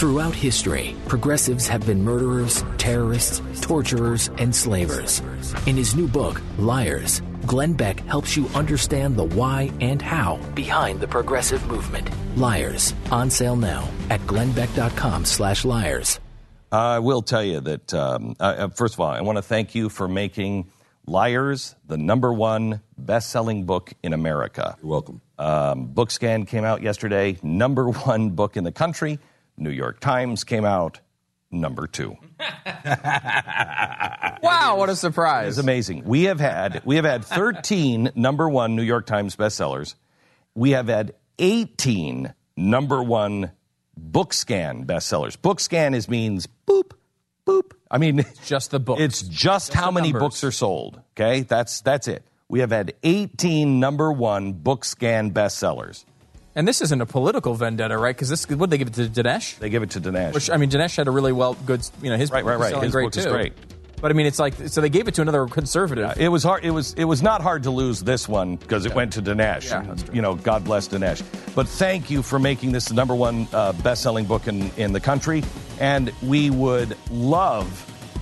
Throughout history, progressives have been murderers, terrorists, torturers, and slavers. In his new book, Liars, Glenn Beck helps you understand the why and how behind the progressive movement. Liars, on sale now at glennbeck.com slash liars. I will tell you that, um, uh, uh, first of all, I want to thank you for making Liars the number one best selling book in America. You're welcome. Um, Bookscan came out yesterday, number one book in the country. New York Times came out, number two. Wow, what a surprise. It's amazing. We have had we have had 13 number one New York Times bestsellers. We have had 18 number one Bookscan bestsellers. Bookscan is means boop, boop. I mean, it's just the book. It's just, how many numbers. books are sold. Okay, that's that's it. We have had 18 number one Bookscan bestsellers. And this isn't a political vendetta, right? Because this, what did they give it to Dinesh? They give it to Dinesh. Which I mean, Dinesh had a really well good, you know, his Right, book right, right. His great book is great. But I mean, it's like so they gave it to another conservative. It was hard. It was it was not hard to lose this one because it went to Dinesh. Yeah, that's true. You know, God bless Dinesh. But thank you for making this the number one uh, best-selling book in in the country, and we would love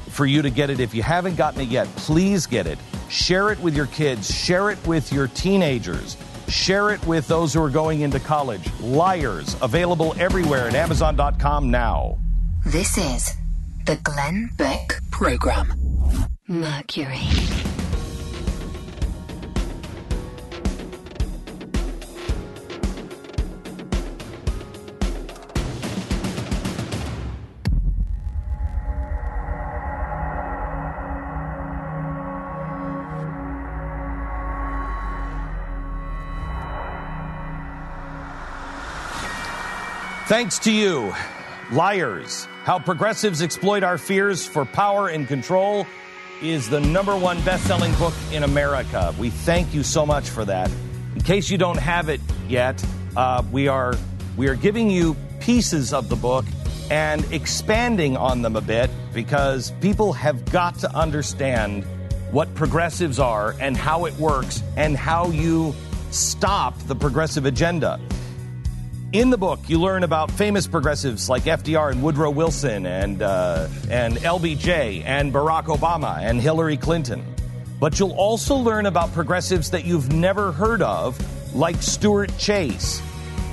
for you to get it. If you haven't gotten it yet, please get it. Share it with your kids. Share it with your teenagers. Share it with those who are going into college. Liars available everywhere at Amazon.com now. This is the Glenn Beck Program. Mercury. Thanks to you, Liars How Progressives Exploit Our Fears for Power and Control is the number one best selling book in America. We thank you so much for that. In case you don't have it yet, uh, we, are, we are giving you pieces of the book and expanding on them a bit because people have got to understand what progressives are and how it works and how you stop the progressive agenda. In the book, you learn about famous progressives like FDR and Woodrow Wilson and, uh, and LBJ and Barack Obama and Hillary Clinton. But you'll also learn about progressives that you've never heard of, like Stuart Chase.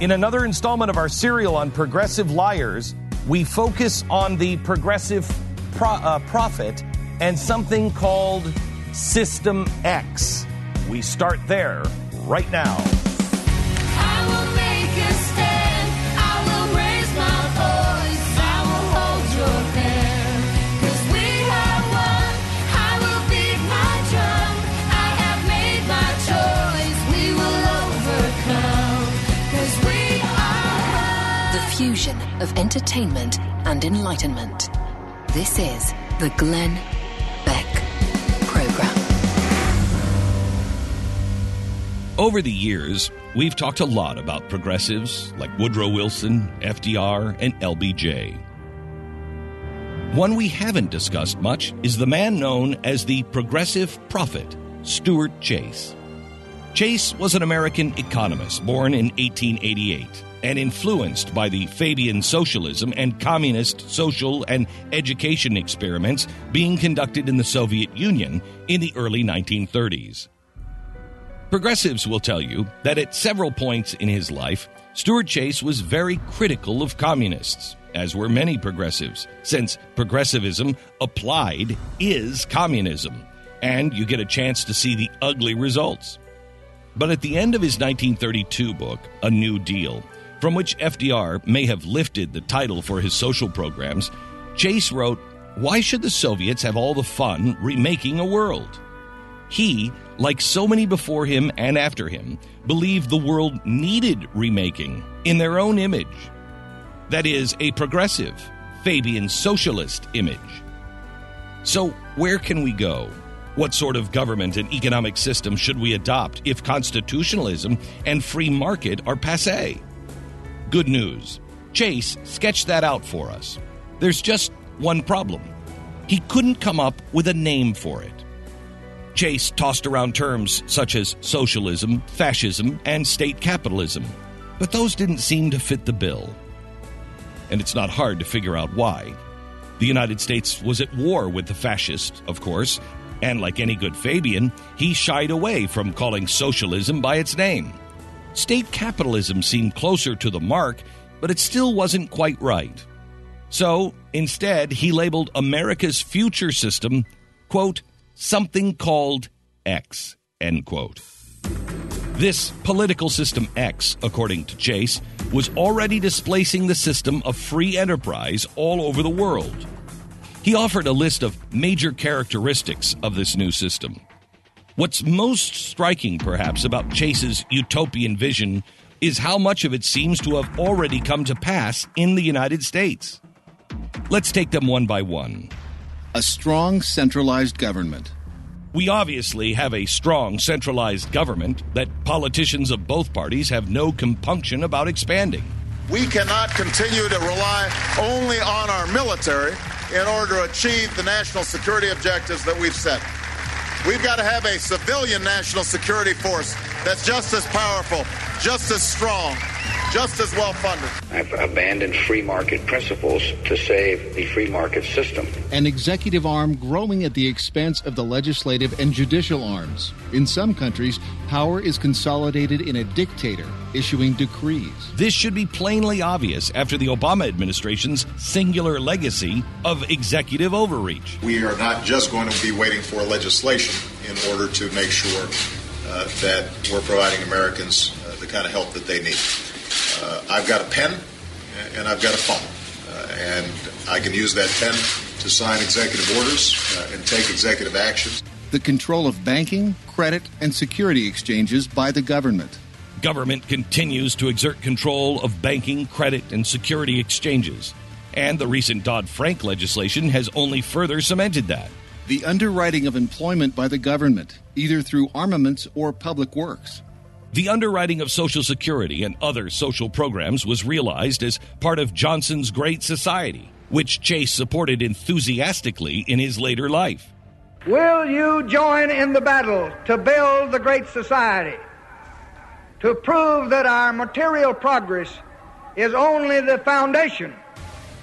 In another installment of our serial on progressive liars, we focus on the progressive pro- uh, prophet and something called System X. We start there right now. Of entertainment and enlightenment. This is the Glenn Beck Program. Over the years, we've talked a lot about progressives like Woodrow Wilson, FDR, and LBJ. One we haven't discussed much is the man known as the progressive prophet, Stuart Chase. Chase was an American economist born in 1888 and influenced by the Fabian socialism and communist social and education experiments being conducted in the Soviet Union in the early 1930s. Progressives will tell you that at several points in his life, Stuart Chase was very critical of communists, as were many progressives, since progressivism applied is communism, and you get a chance to see the ugly results. But at the end of his 1932 book, A New Deal, from which FDR may have lifted the title for his social programs, Chase wrote, Why should the Soviets have all the fun remaking a world? He, like so many before him and after him, believed the world needed remaking in their own image. That is, a progressive, Fabian socialist image. So, where can we go? What sort of government and economic system should we adopt if constitutionalism and free market are passe? Good news. Chase sketched that out for us. There's just one problem. He couldn't come up with a name for it. Chase tossed around terms such as socialism, fascism, and state capitalism, but those didn't seem to fit the bill. And it's not hard to figure out why. The United States was at war with the fascists, of course, and like any good Fabian, he shied away from calling socialism by its name. State capitalism seemed closer to the mark, but it still wasn't quite right. So instead, he labeled America's future system, quote, something called X, end quote. This political system X, according to Chase, was already displacing the system of free enterprise all over the world. He offered a list of major characteristics of this new system. What's most striking, perhaps, about Chase's utopian vision is how much of it seems to have already come to pass in the United States. Let's take them one by one. A strong centralized government. We obviously have a strong centralized government that politicians of both parties have no compunction about expanding. We cannot continue to rely only on our military in order to achieve the national security objectives that we've set. We've got to have a civilian national security force that's just as powerful, just as strong, just as well funded. I've abandoned free market principles to save the free market system. An executive arm growing at the expense of the legislative and judicial arms. In some countries, power is consolidated in a dictator issuing decrees. This should be plainly obvious after the Obama administration's singular legacy of executive overreach. We are not just going to be waiting for legislation in order to make sure uh, that we're providing Americans uh, the kind of help that they need. Uh, I've got a pen and I've got a phone, uh, and I can use that pen to sign executive orders uh, and take executive actions. The control of banking, credit, and security exchanges by the government. Government continues to exert control of banking, credit, and security exchanges. And the recent Dodd Frank legislation has only further cemented that. The underwriting of employment by the government, either through armaments or public works. The underwriting of Social Security and other social programs was realized as part of Johnson's Great Society, which Chase supported enthusiastically in his later life. Will you join in the battle to build the great society? To prove that our material progress is only the foundation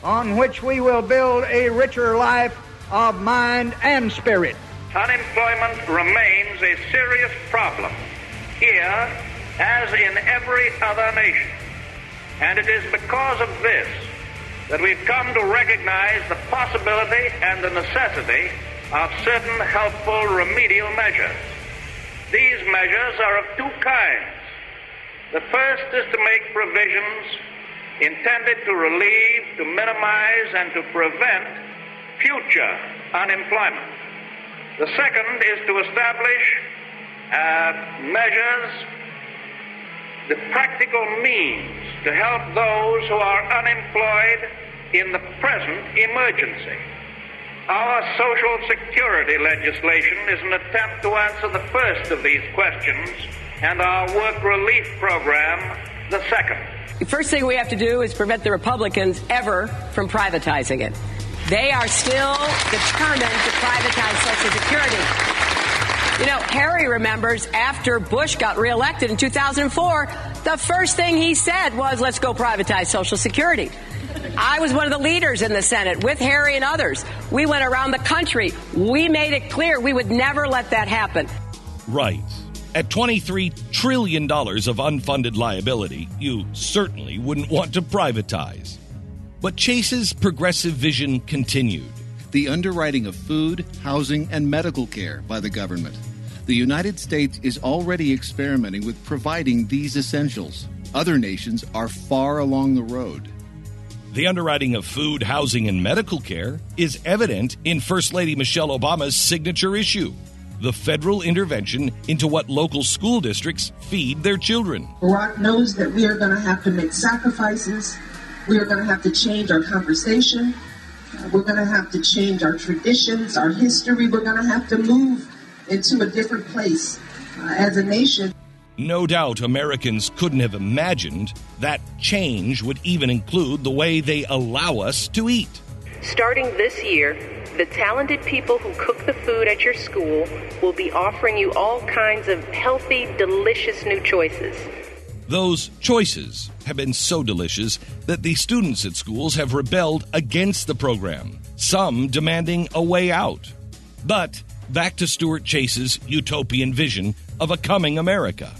on which we will build a richer life of mind and spirit. Unemployment remains a serious problem here as in every other nation. And it is because of this that we've come to recognize the possibility and the necessity of certain helpful remedial measures. These measures are of two kinds. The first is to make provisions intended to relieve, to minimize, and to prevent future unemployment. The second is to establish uh, measures, the practical means to help those who are unemployed in the present emergency. Our Social Security legislation is an attempt to answer the first of these questions, and our work relief program the second. The first thing we have to do is prevent the Republicans ever from privatizing it. They are still determined to privatize Social Security. You know, Harry remembers after Bush got reelected in 2004, the first thing he said was, let's go privatize Social Security. I was one of the leaders in the Senate with Harry and others. We went around the country. We made it clear we would never let that happen. Right. At $23 trillion of unfunded liability, you certainly wouldn't want to privatize. But Chase's progressive vision continued. The underwriting of food, housing, and medical care by the government. The United States is already experimenting with providing these essentials. Other nations are far along the road. The underwriting of food, housing, and medical care is evident in First Lady Michelle Obama's signature issue the federal intervention into what local school districts feed their children. Barack knows that we are going to have to make sacrifices. We are going to have to change our conversation. Uh, We're going to have to change our traditions, our history. We're going to have to move into a different place uh, as a nation. No doubt Americans couldn't have imagined that change would even include the way they allow us to eat. Starting this year, the talented people who cook the food at your school will be offering you all kinds of healthy, delicious new choices. Those choices have been so delicious that the students at schools have rebelled against the program, some demanding a way out. But back to Stuart Chase's utopian vision of a coming America.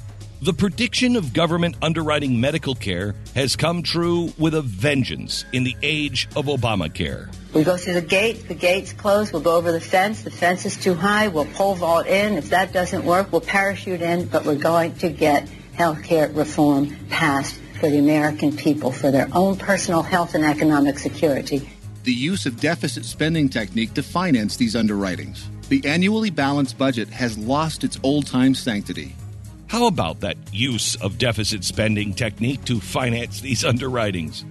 The prediction of government underwriting medical care has come true with a vengeance in the age of Obamacare. We go through the gate, the gate's closed, we'll go over the fence, the fence is too high, we'll pole vault in. If that doesn't work, we'll parachute in, but we're going to get health care reform passed for the American people, for their own personal health and economic security. The use of deficit spending technique to finance these underwritings. The annually balanced budget has lost its old time sanctity. How about that use of deficit spending technique to finance these underwritings?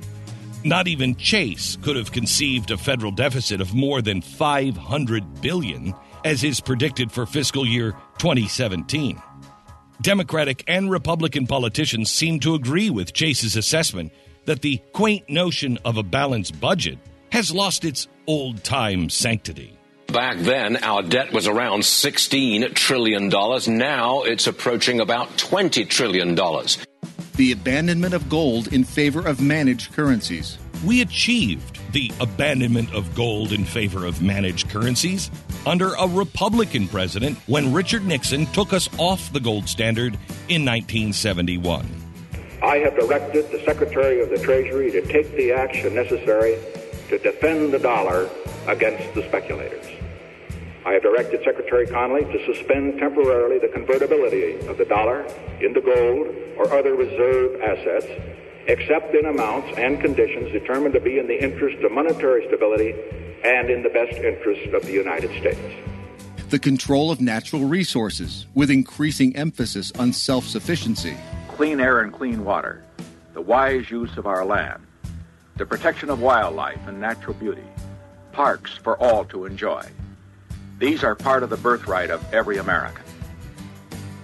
Not even Chase could have conceived a federal deficit of more than 500 billion as is predicted for fiscal year 2017. Democratic and Republican politicians seem to agree with Chase's assessment that the quaint notion of a balanced budget has lost its old-time sanctity. Back then, our debt was around $16 trillion. Now it's approaching about $20 trillion. The abandonment of gold in favor of managed currencies. We achieved the abandonment of gold in favor of managed currencies under a Republican president when Richard Nixon took us off the gold standard in 1971. I have directed the Secretary of the Treasury to take the action necessary to defend the dollar against the speculators. I have directed Secretary Connally to suspend temporarily the convertibility of the dollar into gold or other reserve assets, except in amounts and conditions determined to be in the interest of monetary stability and in the best interest of the United States. The control of natural resources with increasing emphasis on self sufficiency. clean air and clean water, the wise use of our land, the protection of wildlife and natural beauty, parks for all to enjoy. These are part of the birthright of every American.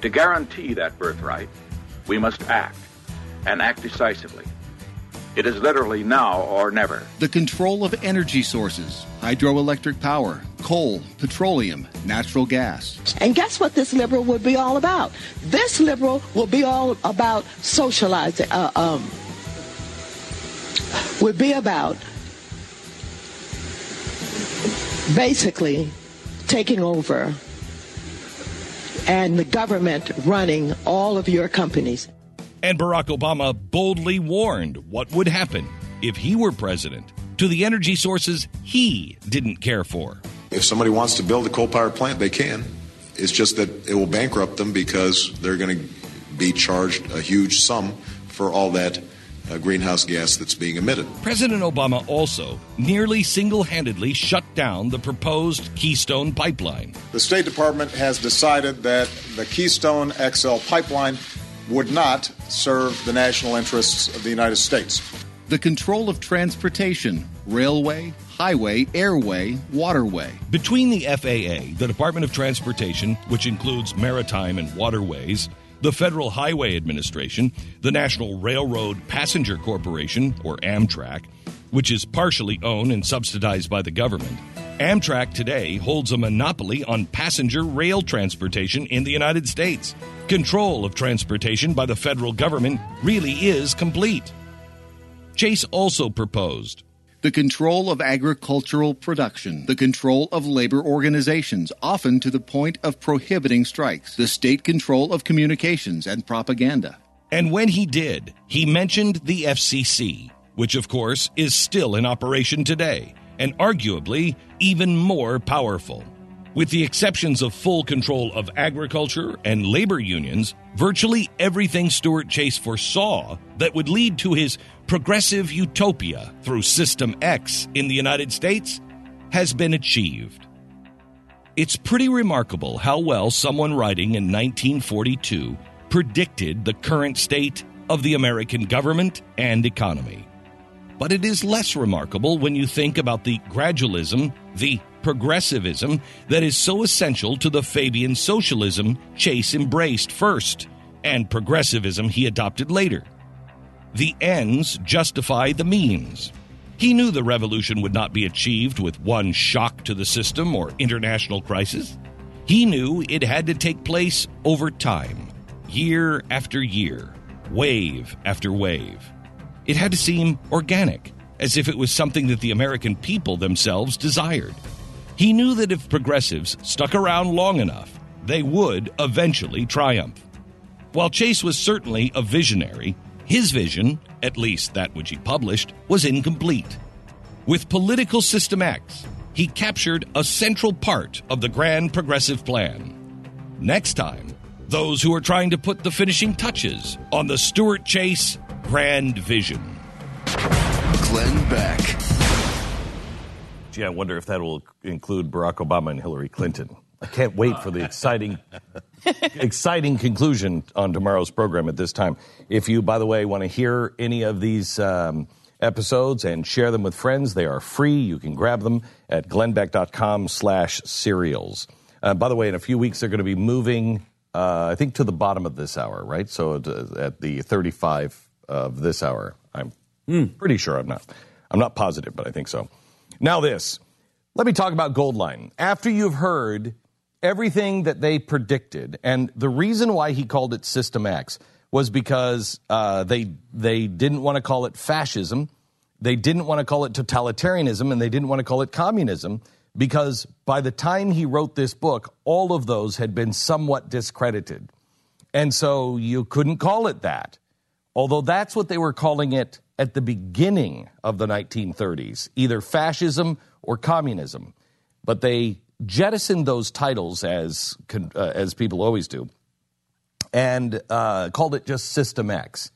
To guarantee that birthright, we must act, and act decisively. It is literally now or never. The control of energy sources, hydroelectric power, coal, petroleum, natural gas. And guess what this liberal would be all about? This liberal will be all about socializing, uh, um, would be about basically taking over and the government running all of your companies. And Barack Obama boldly warned what would happen if he were president to the energy sources he didn't care for. If somebody wants to build a coal power plant, they can. It's just that it will bankrupt them because they're going to be charged a huge sum for all that uh, greenhouse gas that's being emitted. President Obama also nearly single handedly shut down the proposed Keystone Pipeline. The State Department has decided that the Keystone XL pipeline would not serve the national interests of the United States. The control of transportation, railway, highway, airway, waterway. Between the FAA, the Department of Transportation, which includes maritime and waterways, the Federal Highway Administration, the National Railroad Passenger Corporation, or Amtrak, which is partially owned and subsidized by the government, Amtrak today holds a monopoly on passenger rail transportation in the United States. Control of transportation by the federal government really is complete. Chase also proposed The control of agricultural production, the control of labor organizations, often to the point of prohibiting strikes, the state control of communications and propaganda. And when he did, he mentioned the FCC, which of course is still in operation today and arguably even more powerful. With the exceptions of full control of agriculture and labor unions, virtually everything Stuart Chase foresaw that would lead to his progressive utopia through System X in the United States has been achieved. It's pretty remarkable how well someone writing in 1942 predicted the current state of the American government and economy. But it is less remarkable when you think about the gradualism, the progressivism that is so essential to the Fabian socialism Chase embraced first, and progressivism he adopted later. The ends justify the means. He knew the revolution would not be achieved with one shock to the system or international crisis. He knew it had to take place over time, year after year, wave after wave. It had to seem organic, as if it was something that the American people themselves desired. He knew that if progressives stuck around long enough, they would eventually triumph. While Chase was certainly a visionary, his vision, at least that which he published, was incomplete. With Political System X, he captured a central part of the grand progressive plan. Next time, those who are trying to put the finishing touches on the Stuart Chase Grand Vision. Glenn Beck. Gee, I wonder if that will include Barack Obama and Hillary Clinton. I can't wait for the exciting, exciting conclusion on tomorrow's program at this time. If you, by the way, want to hear any of these um, episodes and share them with friends, they are free. You can grab them at glennbeck.com slash serials. Uh, by the way, in a few weeks, they're going to be moving, uh, I think, to the bottom of this hour, right? So uh, at the 35 of this hour. I'm pretty sure I'm not. I'm not positive, but I think so. Now, this. Let me talk about Goldline. After you've heard everything that they predicted, and the reason why he called it System X was because uh, they they didn't want to call it fascism, they didn't want to call it totalitarianism, and they didn't want to call it communism because by the time he wrote this book, all of those had been somewhat discredited, and so you couldn't call it that. Although that's what they were calling it at the beginning of the 1930s, either fascism or communism. But they jettisoned those titles as uh, as people always do, and uh, called it just System X.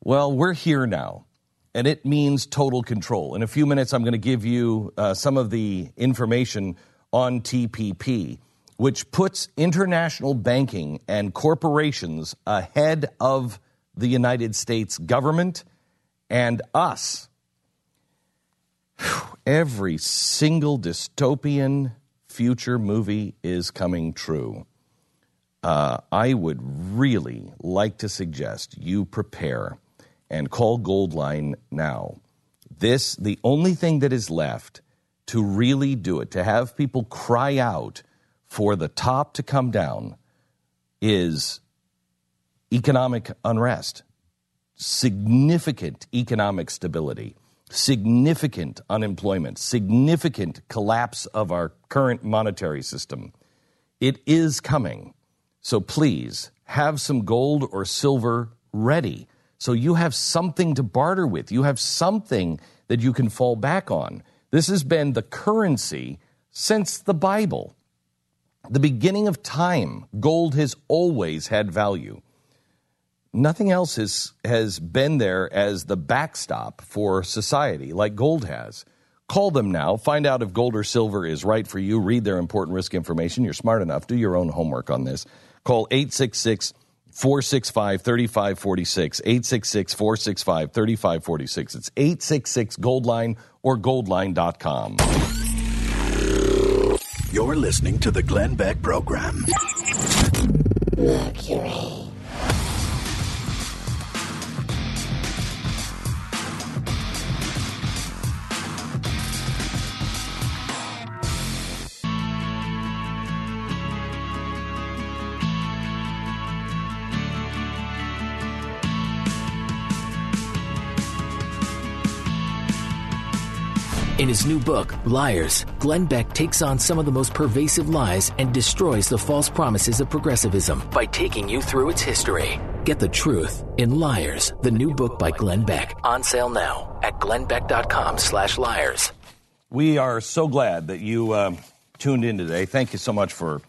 Well, we're here now, and it means total control. In a few minutes, I'm going to give you uh, some of the information on TPP, which puts international banking and corporations ahead of the United States government and us. Every single dystopian future movie is coming true. Uh, I would really like to suggest you prepare and call Goldline now. This, the only thing that is left to really do it, to have people cry out for the top to come down, is economic unrest, significant economic stability, significant unemployment, significant collapse of our current monetary system. It is coming. So please have some gold or silver ready. So you have something to barter with. You have something that you can fall back on. This has been the currency since the Bible. The beginning of time, gold has always had value. Nothing else has, has been there as the backstop for society like gold has. Call them now. Find out if gold or silver is right for you. Read their important risk information. You're smart enough. Do your own homework on this. Call 866 465 3546. 866 465 3546. It's 866 Goldline or goldline.com. You're listening to the Glenn Beck Program. Mercury. His new book, Liars, Glenn Beck takes on some of the most pervasive lies and destroys the false promises of progressivism by taking you through its history. Get the truth in Liars, the new book by Glenn Beck. On sale now at glennbeck.com slash liars. We are so glad that you um, tuned in today. Thank you so much for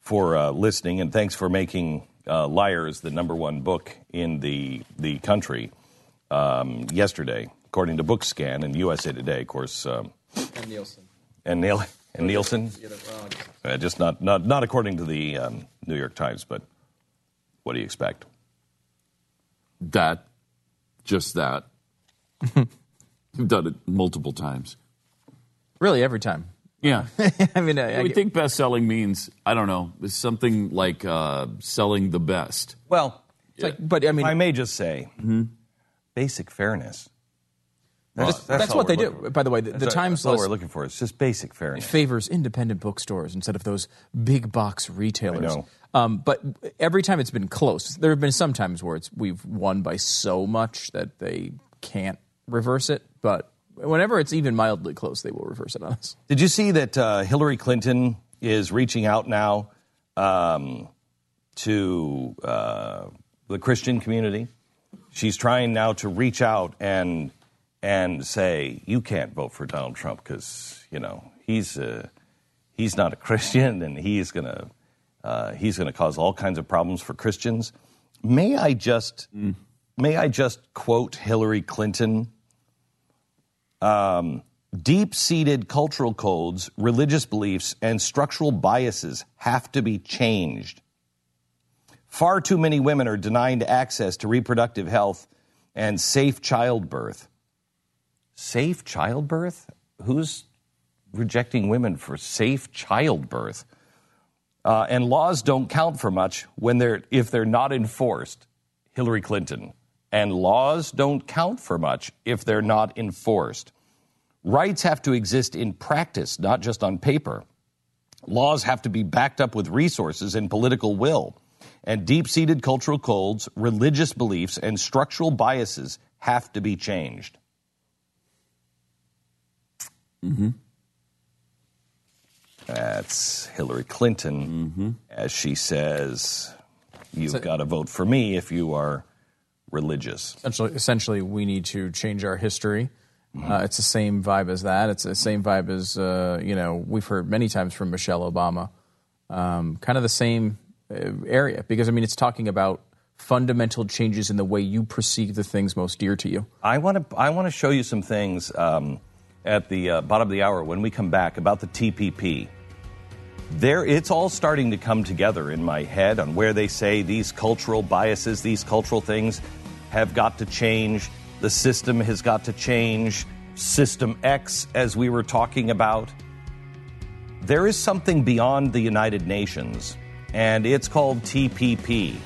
for uh, listening, and thanks for making uh, "Liars" the number one book in the the country um, yesterday, according to BookScan and USA Today, of course, um, And Nielsen. and Neil and Nielsen. Uh, just not not not according to the um, New York Times, but what do you expect? That, just that. You've done it multiple times. Really, every time. Yeah. I mean, I, I we get- think best selling means, I don't know, something like uh, selling the best. Well, It's like, but I mean, I may just say, basic fairness. That's- that's all what they do. for. By the way, the- That's the Times that's list- we're looking for. is just basic It fairness. favors independent bookstores instead of those big box retailers. I know. Um, but every time it's been close. There have been some times where it's we've won by so much that they can't reverse it. But whenever it's even mildly close, they will reverse it on us. Did you see that uh, Hillary Clinton is reaching out now um, to uh, the Christian community? She's trying now to reach out and and say you can't vote for Donald Trump because you know he's uh, he's not a Christian and he's gonna uh, he's gonna cause all kinds of problems for Christians. May I just may I just quote Hillary Clinton? um, deep seated cultural codes, religious beliefs, and structural biases have to be changed. Far too many women are denied access to reproductive health and safe childbirth. Safe childbirth? Who's rejecting women for safe childbirth? Uh, and laws don't count for much when they're if they're not enforced. Hillary Clinton. And laws don't count for much if they're not enforced. Rights have to exist in practice, not just on paper. Laws have to be backed up with resources and political will. And deep seated cultural codes, religious beliefs, and structural biases have to be changed. Mm-hmm. That's Hillary Clinton, as she says, You've So- got to vote for me if you are religious. Essentially, essentially, we need to change our history. Mm-hmm. Uh, it's the same vibe as that. It's the same vibe as uh, you know we've heard many times from Michelle Obama. Um, kind of the same uh, area because I mean it's talking about fundamental changes in the way you perceive the things most dear to you. I want to I want to show you some things um, at the uh, bottom of the hour when we come back about the TPP. there it's all starting to come together in my head on where they say these cultural biases, these cultural things have got to change. The system has got to change. System X, as we were talking about. There is something beyond the United Nations, and it's called TPP.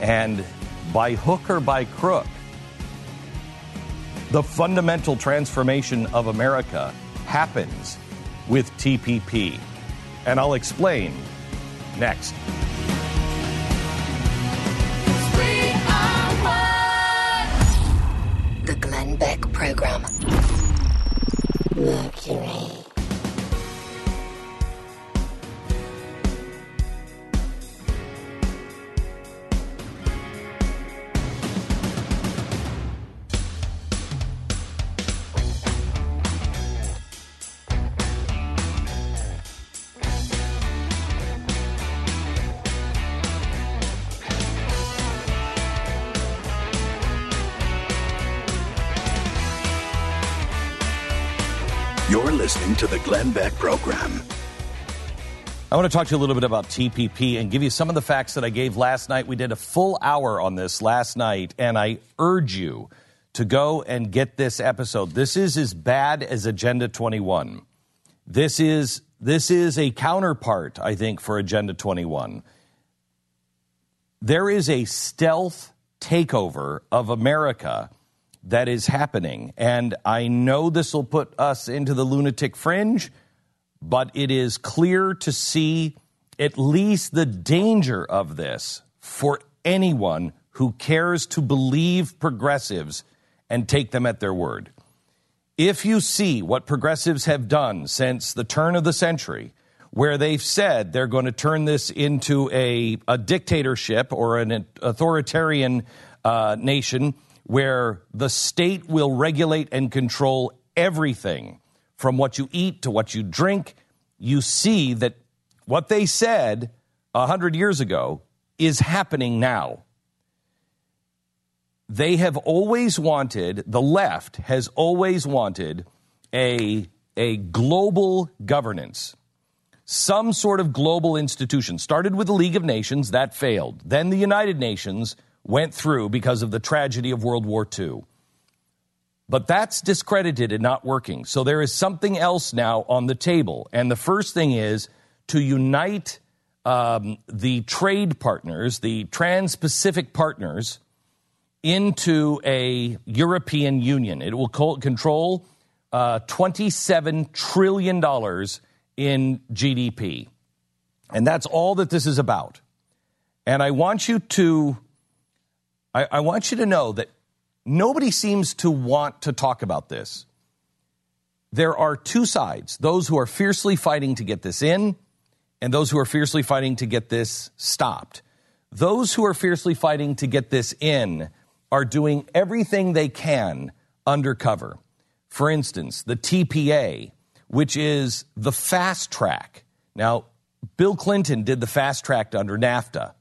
And by hook or by crook, the fundamental transformation of America happens with TPP. And I'll explain next. The Glenn Beck Program. Mercury. Glenn Beck Program. I want to talk to you a little bit about TPP and give you some of the facts that I gave last night. We did a full hour on this last night, and I urge you to go and get this episode. This is as bad as Agenda 21. This is this is a counterpart, I think, for Agenda 21. There is a stealth takeover of America that is happening, and I know this will put us into the lunatic fringe but it is clear to see at least the danger of this for anyone who cares to believe progressives and take them at their word. If you see what progressives have done since the turn of the century, where they've said they're going to turn this into a, a dictatorship or an authoritarian uh, nation where the state will regulate and control everything from what you eat to what you drink, you see that what they said a hundred years ago is happening now. They have always wanted, the left has always wanted a, a global governance, some sort of global institution. Started with the League of Nations, that failed. Then the United Nations went through because of the tragedy of World War II. But that's discredited and not working. So there is something else now on the table. And the first thing is to unite um, the trade partners, the trans Pacific partners, into a European Union. It will co- control uh, $27 trillion in GDP. And that's all that this is about. And I want you to, I, I want you to know that Nobody seems to want to talk about this. There are two sides those who are fiercely fighting to get this in, and those who are fiercely fighting to get this stopped. Those who are fiercely fighting to get this in are doing everything they can undercover. For instance, the TPA, which is the fast track. Now, Bill Clinton did the fast track under NAFTA,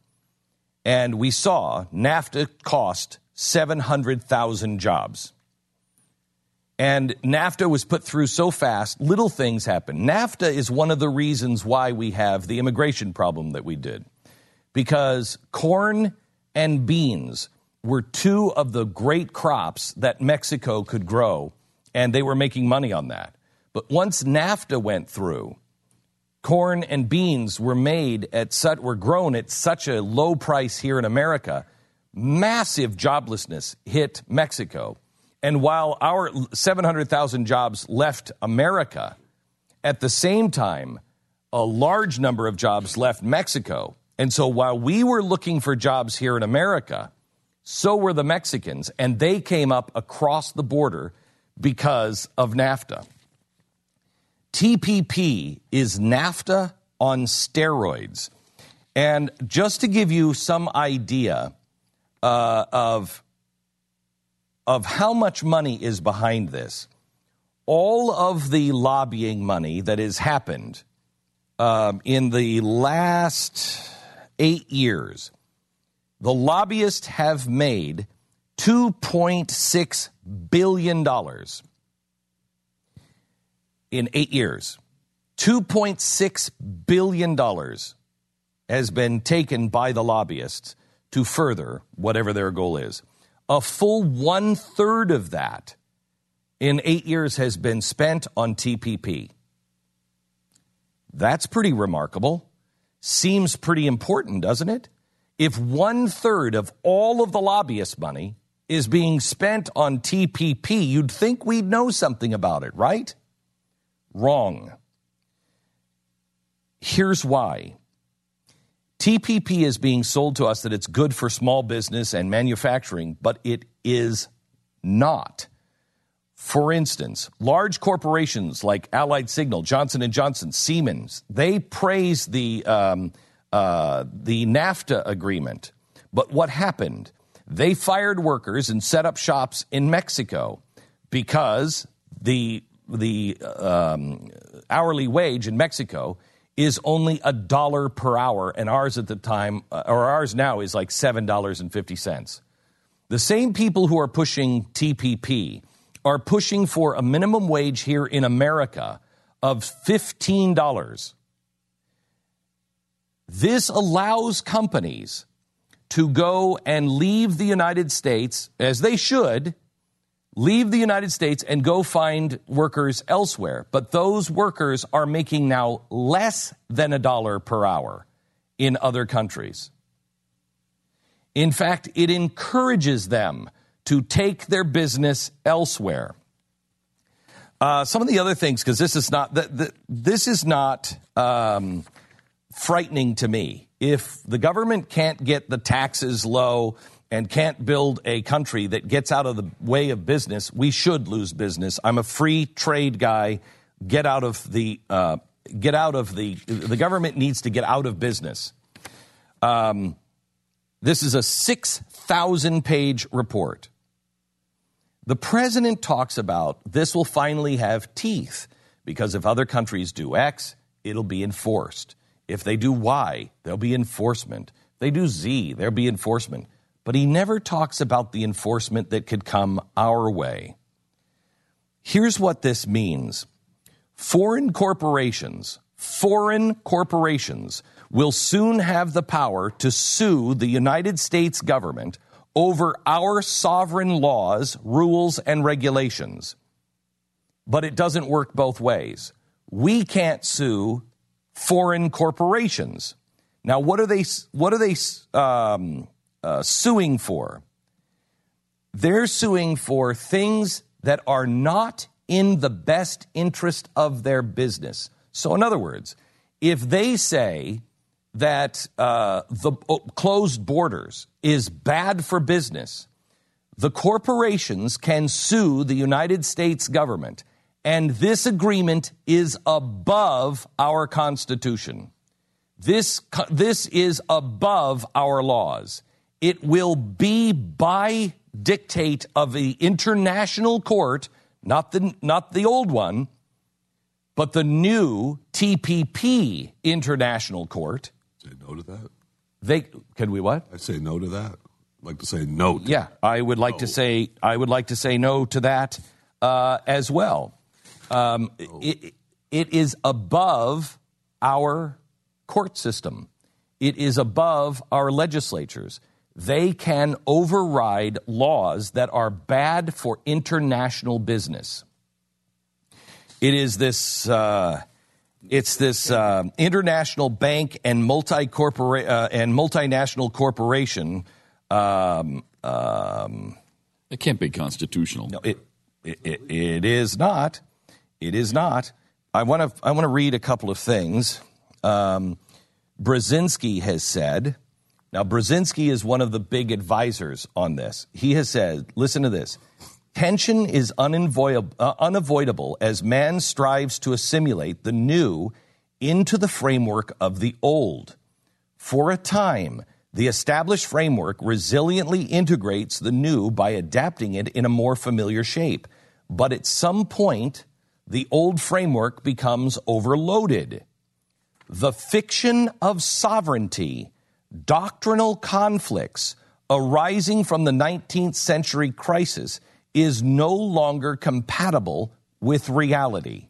and we saw NAFTA cost 700,000 jobs. And NAFTA was put through so fast, little things happen. NAFTA is one of the reasons why we have the immigration problem that we did. Because corn and beans were two of the great crops that Mexico could grow, and they were making money on that. But once NAFTA went through, corn and beans were made at such, were grown at such a low price here in America massive joblessness hit Mexico. And while our 700,000 jobs left America, at the same time, a large number of jobs left Mexico. And so while we were looking for jobs here in America, so were the Mexicans, and they came up across the border because of NAFTA. TPP is NAFTA on steroids. And just to give you some idea, uh, of of how much money is behind this. All of the lobbying money that has happened um, in the last eight years, the lobbyists have made $2.6 billion in eight years. $2.6 billion has been taken by the lobbyists to further whatever their goal is. A full one third of that in eight years has been spent on TPP. That's pretty remarkable. Seems pretty important, doesn't it? If one third of all of the lobbyist money is being spent on TPP, you'd think we'd know something about it, right? Wrong. Here's why. TPP is being sold to us that it's good for small business and manufacturing, but it is not. For instance, large corporations like Allied Signal, Johnson Johnson, Siemens, they praise the um, uh, the NAFTA agreement. But what happened? They fired workers and set up shops in Mexico because the the um, hourly wage in Mexico is only a dollar per hour, and ours at the time, uh, or ours now, is like seven dollars and fifty cents. The same people who are pushing TPP are pushing for a minimum wage here in America of fifteen dollars. This allows companies to go and leave the United States, as they should, leave the United States and go find workers elsewhere. But those workers are making now less than a dollar per hour in other countries. In fact, it encourages them to take their business elsewhere. Uh, some of the other things, because this is not the, the, this is not um, frightening to me. If the government can't get the taxes low and can't build a country that gets out of the way of business, we should lose business. I'm a free trade guy. Get out of the uh, get out of the the government needs to get out of business. Um, this is a six thousand page report. The president talks about this will finally have teeth because if other countries do X, it'll be enforced. If they do Y, there'll be enforcement. If they do Z, there'll be enforcement. But he never talks about the enforcement that could come our way. Here's what this means foreign corporations, foreign corporations will soon have the power to sue the United States government over our sovereign laws, rules, and regulations. But it doesn't work both ways. We can't sue foreign corporations. Now, what are they? What are they um, uh, suing for? They're suing for things that are not in the best interest of their business. So, in other words, if they say that uh, the uh, closed borders is bad for business, the corporations can sue the United States government, and this agreement is above our Constitution. This, this is above our laws. It will be by dictate of the international court, not the, not the old one, but the new TPP International Court. Say no to that. They can we what? I say no to that. I'd like to say no. To Yeah, I would like to say I would like to say no to that uh, as well. Um, it, it is above our court system. It is above our legislatures. They can override laws that are bad for international business. It is this. Uh, it's this uh, international bank and multi corpora- uh, and multinational corporation. Um, um, it can't be constitutional. No, it, it, it, it is not. It is not. I want to I want to read a couple of things. Um, Brzezinski has said. Now, Brzezinski is one of the big advisors on this. He has said, listen to this. Tension is unavoidable, uh, unavoidable as man strives to assimilate the new into the framework of the old. For a time, the established framework resiliently integrates the new by adapting it in a more familiar shape. But at some point, the old framework becomes overloaded. The fiction of sovereignty, doctrinal conflicts arising from the 19th century crisis is no longer compatible with reality.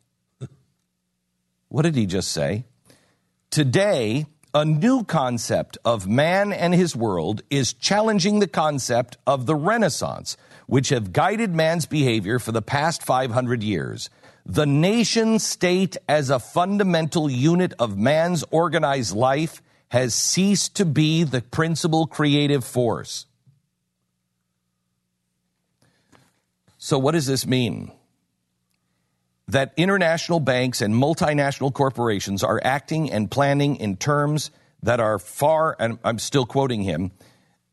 What did he just say? Today, a new concept of man and his world is challenging the concept of the Renaissance, which have guided man's behavior for the past 500 years. The nation state as a fundamental unit of man's organized life has ceased to be the principal creative force. So, what does this mean? That international banks and multinational corporations are acting and planning in terms that are far, and I'm still quoting him,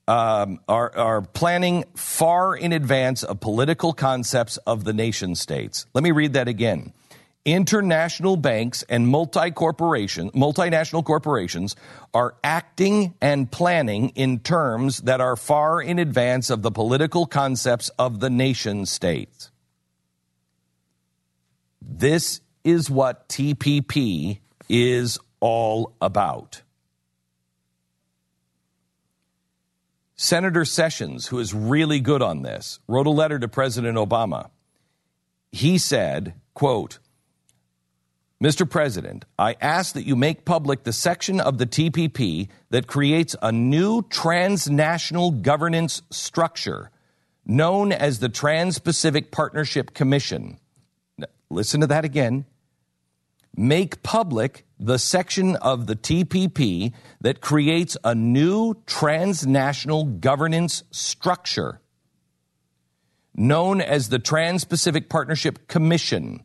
um, are, are planning far in advance of political concepts of the nation states. Let me read that again. International banks and multinational corporations are acting and planning in terms that are far in advance of the political concepts of the nation states. This is what TPP is all about. Senator Sessions, who is really good on this, wrote a letter to President Obama. He said, quote, Mr. President, I ask that you make public the section of the TPP that creates a new transnational governance structure known as the Trans Pacific Partnership Commission. Now, Listen to that again. Make public the section of the TPP that creates a new transnational governance structure known as the Trans Pacific Partnership Commission.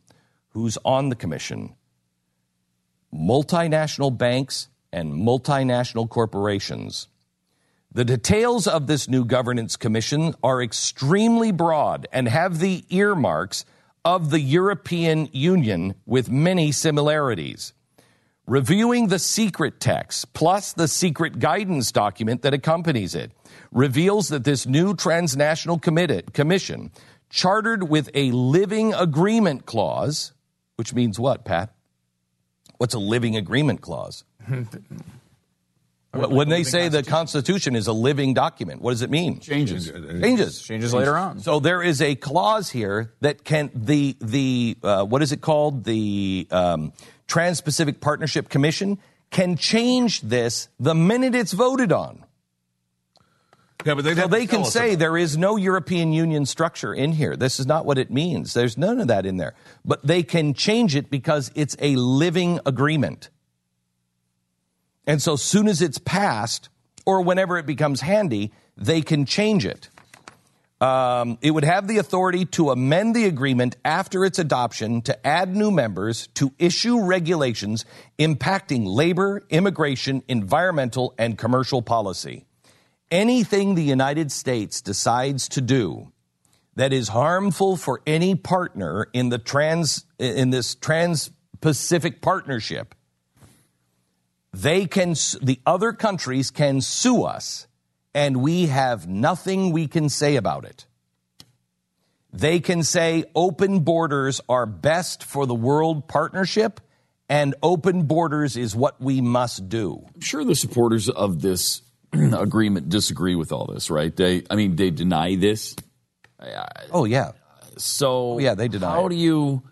Who's on the commission? Multinational banks, and multinational corporations. The details of this new governance commission are extremely broad and have the earmarks of the European Union with many similarities. Reviewing the secret text plus the secret guidance document that accompanies it reveals that this new transnational commission, chartered with a living agreement clause, which means what, Pat? What's a living agreement clause? when they say the Constitution is a living document, what does it mean? Changes. Changes. Changes later on. So there is a clause here that can the the uh, what is it called the um, Trans-Pacific Partnership Commission can change this the minute it's voted on. Yeah, but So they can say about- there is no European Union structure in here. This is not what it means. There's none of that in there. But they can change it because it's a living agreement. And so soon as it's passed, or whenever it becomes handy, they can change it. Um, it would have the authority to amend the agreement after its adoption to add new members, to issue regulations impacting labor, immigration, environmental, and commercial policy. Anything the United States decides to do that is harmful for any partner in the trans in this trans-Pacific partnership they can the other countries can sue us and we have nothing we can say about it. They can say open borders are best for the world partnership and open borders is what we must do. I'm sure the supporters of this agreement disagree with all this, right? They, I mean, they deny this. oh yeah. So yeah, they deny How it. do you,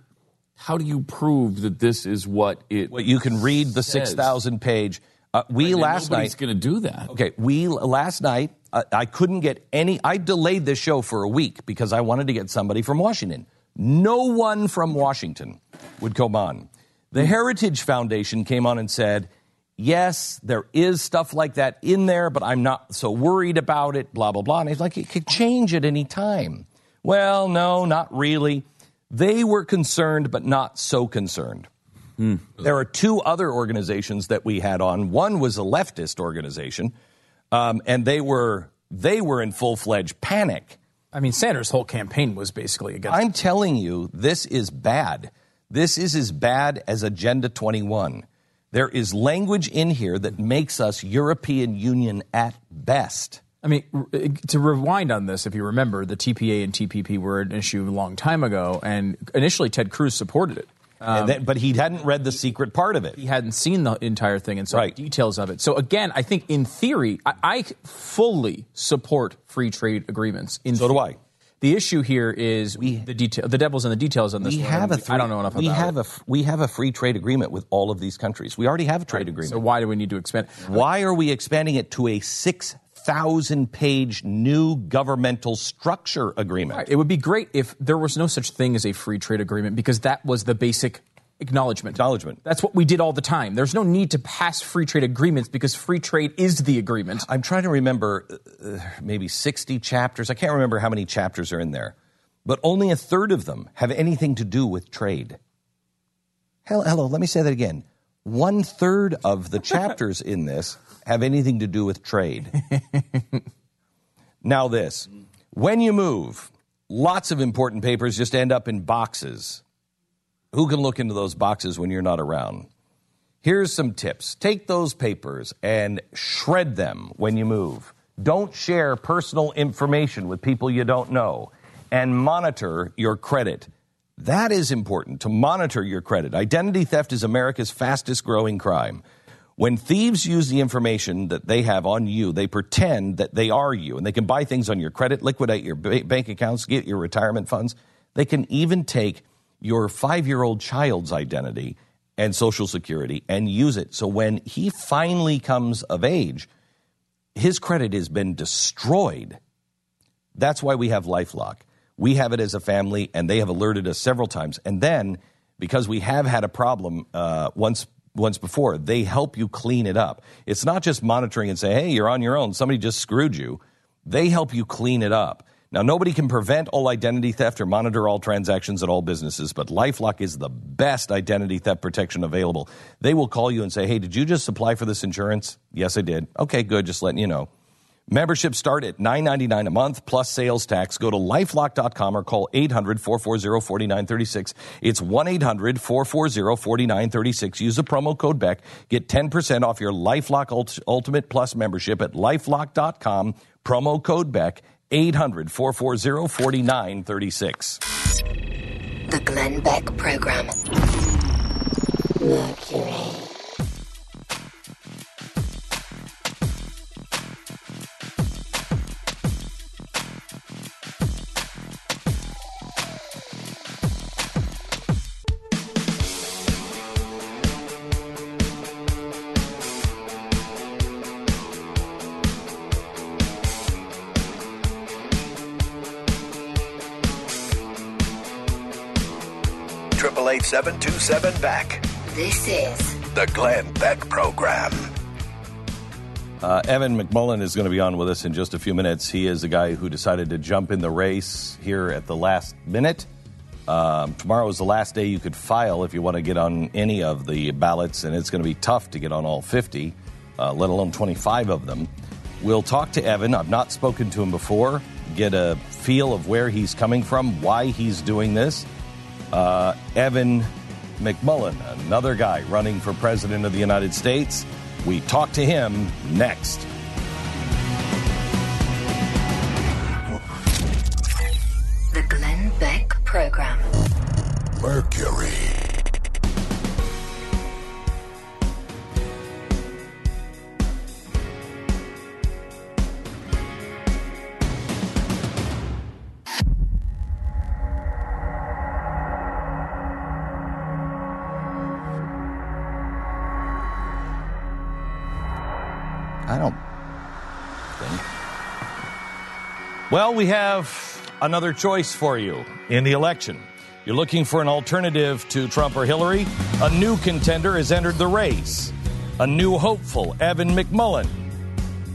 how do you prove that this is what it? Well, you can read the says? 6,000 page. Uh, we Right, last nobody's night. going to do that. Okay, we last night uh, I couldn't get any. I delayed this show for a week because I wanted to get somebody from Washington. No one from Washington would come on. The Heritage Foundation came on and said, "Yes, there is stuff like that in there, but I'm not so worried about it." Blah blah blah. And he's like, "It could change at any time." Well, no, not really. They were concerned, but not so concerned. There are two other organizations that we had on. One was a leftist organization, um, and they were they were in full fledged panic. I mean, Sanders' whole campaign was basically against. I'm telling you, this is bad. This is as bad as Agenda 21. There is language in here that makes us European Union at best. I mean, to rewind on this, if you remember, the TPA and TPP were an issue a long time ago, and initially Ted Cruz supported it. Um, then- but he hadn't read the secret part of it. He hadn't seen the entire thing and so details of it. So again, I think in theory, I, I fully support free trade agreements. In So do I. The issue here is the detail. The devil's in the details on this. We one. have a I don't know enough we about have it. a we have a free trade agreement with all of these countries. We already have a trade agreement. So why do we need to expand? Why are we expanding it to a six thousand page new governmental structure agreement? Right. It would be great if there was no such thing as a free trade agreement because that was the basic acknowledgement. Acknowledgement. That's what we did all the time. There's no need to pass free trade agreements because free trade is the agreement. I'm trying to remember uh, maybe 60 chapters. I can't remember how many chapters are in there, but only a third of them have anything to do with trade. Hell, hello, let me say that again. One third of the chapters in this have anything to do with trade. now, this when you move, lots of important papers just end up in boxes. Who can look into those boxes when you're not around? Here's some tips. Take those papers and shred them when you move. Don't share personal information with people you don't know. And monitor your credit. That is important to monitor your credit. Identity theft is America's fastest growing crime. When thieves use the information that they have on you, they pretend that they are you and they can buy things on your credit, liquidate your ba- bank accounts, get your retirement funds. They can even take your five year old child's identity and social security and use it. So when he finally comes of age, his credit has been destroyed. That's why we have Lifelock. We have it as a family, and they have alerted us several times. And then, because we have had a problem uh, once once before, they help you clean it up. It's not just monitoring and say, "Hey, you're on your own. Somebody just screwed you." They help you clean it up. Now, nobody can prevent all identity theft or monitor all transactions at all businesses, but Lifelock is the best identity theft protection available. They will call you and say, Hey, did you just apply for this insurance? Yes, I did. Okay, good. Just letting you know. Memberships start at $9.99 a month plus sales tax. Go to lifelock.com or call 800 440 4936. It's 1 800 440 4936. Use the promo code BECK. Get 10% off your Lifelock Ult- Ultimate Plus membership at lifelock.com. Promo code BECK. 800 440 4936. The Glenn Beck Program. Mercury. Triple eight seven two seven back. This is The Glenn Beck Program. Uh, Evan McMullin is going to be on with us in just a few minutes. He is the guy who decided to jump in the race here at the last minute. Um, tomorrow is the last day you could file if you want to get on any of the ballots, and it's going to be tough to get on all 50, uh, let alone 25 of them. We'll talk to Evan. I've not spoken to him before, get a feel of where he's coming from, why he's doing this. Uh, Evan McMullin, another guy running for president of the United States. We talk to him next. the Glenn Beck Program. Mercury. Well, we have another choice for you in the election. You're looking for an alternative to Trump or Hillary? A new contender has entered the race. A new hopeful, Evan McMullin.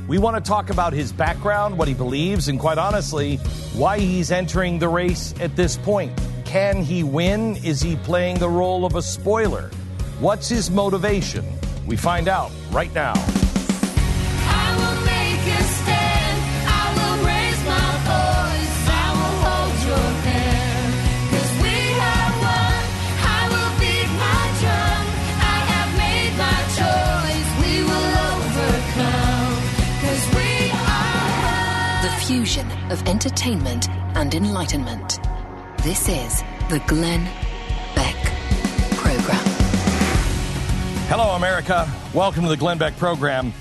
We want to talk about his background, what he believes, and quite honestly, why he's entering the race at this point. Can he win? Is he playing the role of a spoiler? What's his motivation? We find out right now. Fusion of entertainment and enlightenment. This is the Glenn Beck Program. Hello, America. Welcome to the Glenn Beck program.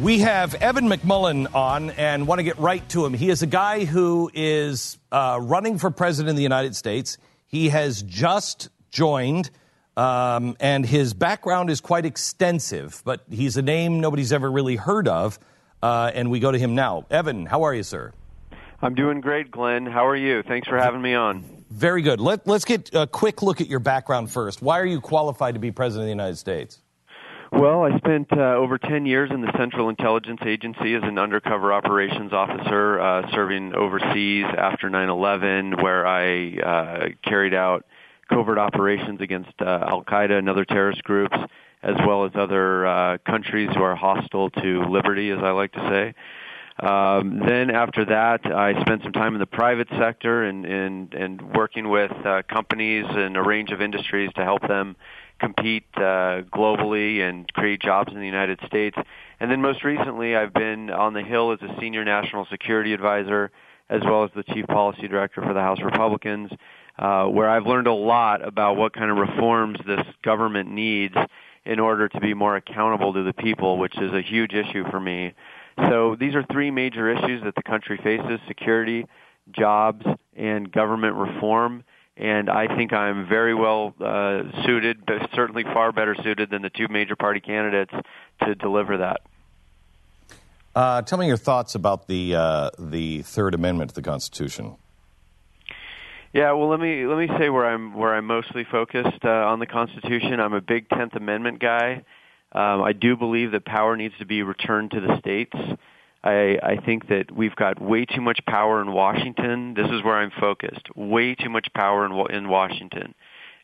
We have Evan McMullin on and want to get right to him. He is a guy who is uh, running for president of the United States. He has just joined, um, and his background is quite extensive, but he's a name nobody's ever really heard of. Uh, and we go to him now. Evan, how are you, sir? I'm doing great, Glenn. How are you? Thanks for having me on. Very good. Let, let's get a quick look at your background first. Why are you qualified to be president of the United States? Well, I spent uh, over 10 years in the Central Intelligence Agency as an undercover operations officer, uh, serving overseas after 9 11, where I uh, carried out covert operations against uh, Al Qaeda and other terrorist groups, as well as other uh, countries who are hostile to liberty, as I like to say. Um, then after that, I spent some time in the private sector and and, and working with uh, companies and a range of industries to help them compete uh, globally and create jobs in the United States. And then most recently, I've been on the Hill as a senior national security advisor, as well as the chief policy director for the House Republicans, uh, where I've learned a lot about what kind of reforms this government needs in order to be more accountable to the people, which is a huge issue for me. So these are three major issues that the country faces security, jobs, and government reform. And I think I'm very well uh, suited, but certainly far better suited than the two major party candidates to deliver that. Uh, tell me your thoughts about the uh, the Third Amendment to the Constitution. Yeah, well, let me let me say where I'm where I'm mostly focused uh, on the Constitution. I'm a big Tenth Amendment guy. Um, I do believe that power needs to be returned to the states. I, I think that we've got way too much power in Washington. This is where I'm focused. Way too much power in, in Washington.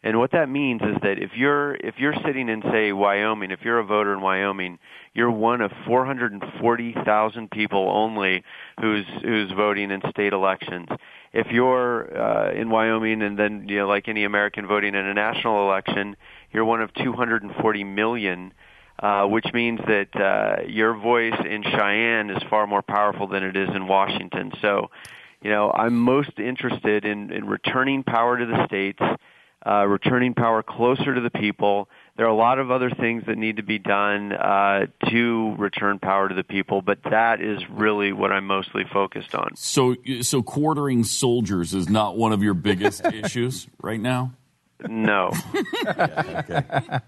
And what that means is that if you're if you're sitting in say Wyoming, if you're a voter in Wyoming, you're one of 440,000 people only who's who's voting in state elections. If you're uh, in Wyoming and then you know like any American voting in a national election, you're one of 240 million uh, which means that uh, your voice in Cheyenne is far more powerful than it is in Washington. So, you know, I'm most interested in, in returning power to the states, uh, returning power closer to the people. There are a lot of other things that need to be done uh, to return power to the people, but that is really what I'm mostly focused on. So, so quartering soldiers is not one of your biggest issues right now. No.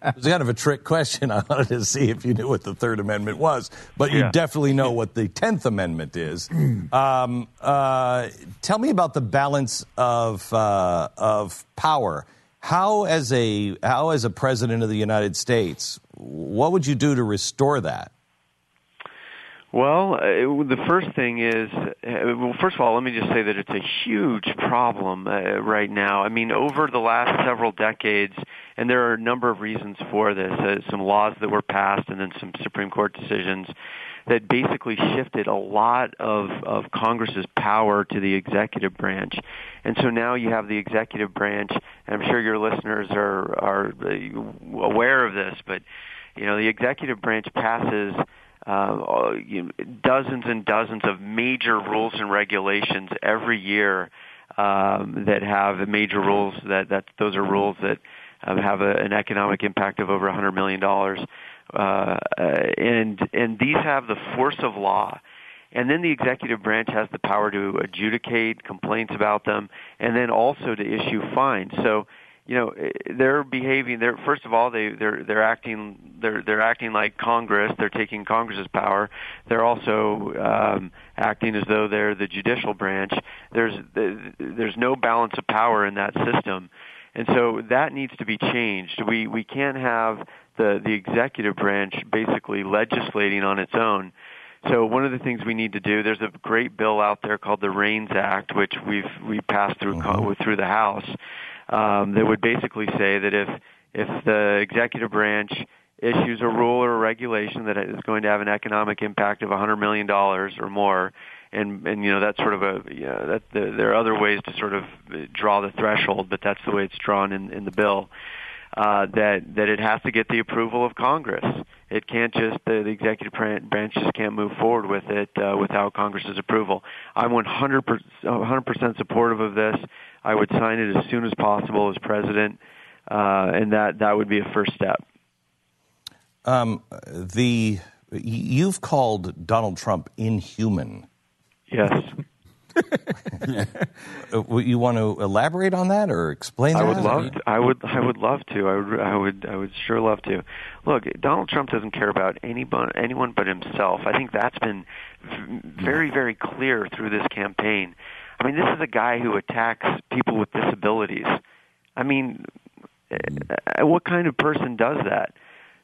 It was kind of a trick question. I wanted to see if you knew what the Third Amendment was, but you Yeah. definitely know what the Tenth Amendment is. Um, uh, tell me about the balance of uh, of power. How, as a how as a president of the United States, what would you do to restore that? Well, uh, the first thing is, uh, well, first of all, let me just say that it's a huge problem uh, right now. I mean, over the last several decades, and there are a number of reasons for this, uh, some laws that were passed and then some Supreme Court decisions that basically shifted a lot of, of Congress's power to the executive branch. And so now you have the executive branch, and I'm sure your listeners are, are aware of this, but, you know, the executive branch passes uh, you know, dozens and dozens of major rules and regulations every year um, that have major rules that, that those are rules that um, have a, an economic impact of over 100 million dollars, uh, and and these have the force of law. And then the executive branch has the power to adjudicate complaints about them, and then also to issue fines. So you know they're behaving they're first of all they they're they're acting they're they're acting like congress they're taking congress's power they're also um acting as though they're the judicial branch there's there's no balance of power in that system and so that needs to be changed. We we can't have the the executive branch basically legislating on its own. So one of the things we need to do, there's a great bill out there called the REINS Act, which we've we passed through co through the House, um, that would basically say that if if the executive branch issues a rule or a regulation that is going to have an economic impact of 100 million dollars or more, and and you know that's sort of a know, that the, there are other ways to sort of draw the threshold, but that's the way it's drawn in in the bill. Uh, that that it has to get the approval of Congress. It can't just the, the executive branch just can't move forward with it uh, without Congress's approval. I'm 100 percent supportive of this. I would sign it as soon as possible as president, uh, and that that would be a first step. Um, the You've called Donald Trump inhuman. Yes. Uh, You want to elaborate on that or explain That? I would love. To, I would. I would love to. I would. I would. I would sure love to. Look, Donald Trump doesn't care about anyone, anyone but himself. I think that's been very, very clear through this campaign. I mean, this is a guy who attacks people with disabilities. I mean, uh, what kind of person does that?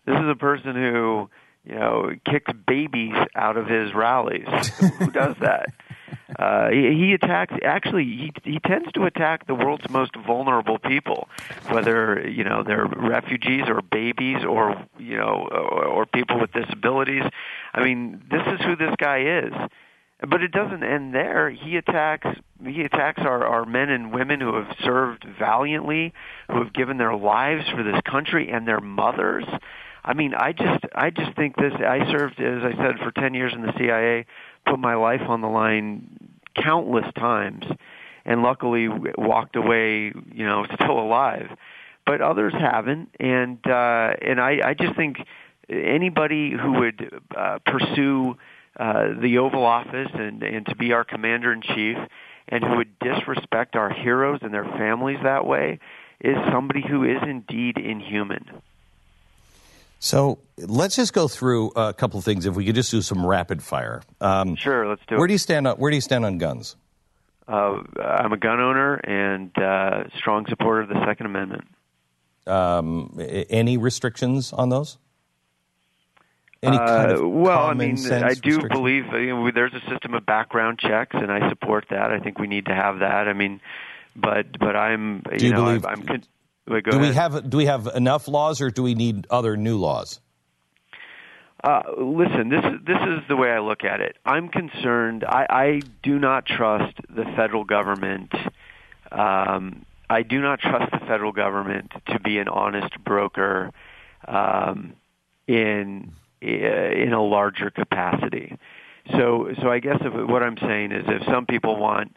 This is a person who, you know, kicks babies out of his rallies. who does that? Uh, he, he attacks. Actually, he he tends to attack the world's most vulnerable people, whether you know they're refugees or babies or you know or, or people with disabilities. I mean, this is who this guy is. But it doesn't end there. He attacks he attacks our, our men and women who have served valiantly, who have given their lives for this country and their mothers. I mean, I just I just think this I served as I said for 10 years in the CIA, put my life on the line countless times and luckily walked away, you know, still alive. But others haven't and uh and I I just think anybody who would uh, pursue uh, the Oval Office and, and to be our commander in chief, and who would disrespect our heroes and their families that way, is somebody who is indeed inhuman. So let's just go through a couple of things. If we could just do some rapid fire. Um, sure, let's do where it. do you stand on Where do you stand on guns? Uh, I'm a gun owner and uh, strong supporter of the Second Amendment. Um, any restrictions on those? Any kind of Uh, well, I mean, I do believe uh, you know, there's a system of background checks, and I support that. I think we need to have that. I mean, but but I'm Do you know believe- I'm, I'm con- wait, do we have Do we have enough laws, or do we need other new laws? Uh, listen, this is this is the way I look at it. I'm concerned. I, I do not trust the federal government. Um, I do not trust the federal government to be an honest broker um, in in a larger capacity. So, so I guess if, what I'm saying is, if some people want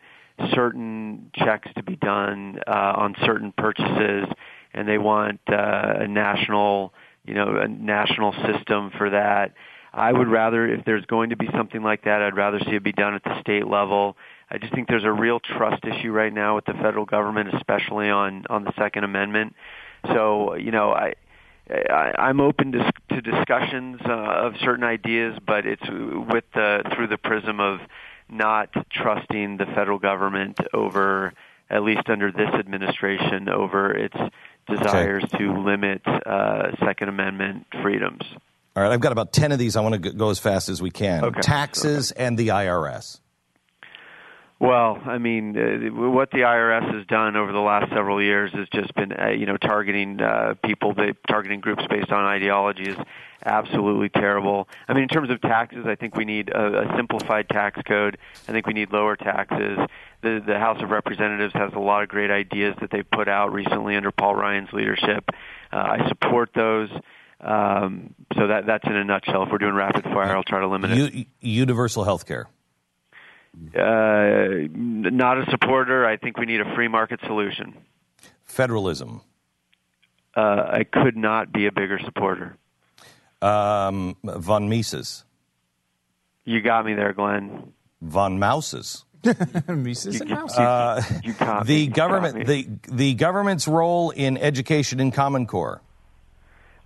certain checks to be done uh, on certain purchases, and they want uh, a national, you know, a national system for that. I would rather, if there's going to be something like that, I'd rather see it be done at the state level. I just think there's a real trust issue right now with the federal government, especially on on the Second Amendment. So, you know, I. I'm open to, to discussions uh, of certain ideas, but it's with the through the prism of not trusting the federal government over, at least under this administration, over its desires to limit uh, Second Amendment freedoms. All right, I've got about ten of these. I want to go as fast as we can. Taxes and the IRS. Well, I mean, uh, what the IRS has done over the last several years has just been, uh, you know, targeting uh, people, they, targeting groups based on ideology is absolutely terrible. I mean, in terms of taxes, I think we need a, a simplified tax code. I think we need lower taxes. The, the House of Representatives has a lot of great ideas that they put out recently under Paul Ryan's leadership. Uh, I support those. Um, so that that's in a nutshell. If we're doing rapid fire, I'll try to limit it. U- universal health care. Uh, not a supporter. I think we need a free market solution. Federalism. Uh, I could not be a bigger supporter. Um, von Mises. You got me there, Glenn. Von Mouses. Mises and Mouses. Uh, You caught me. the You government, me. the the government's role in education in Common Core.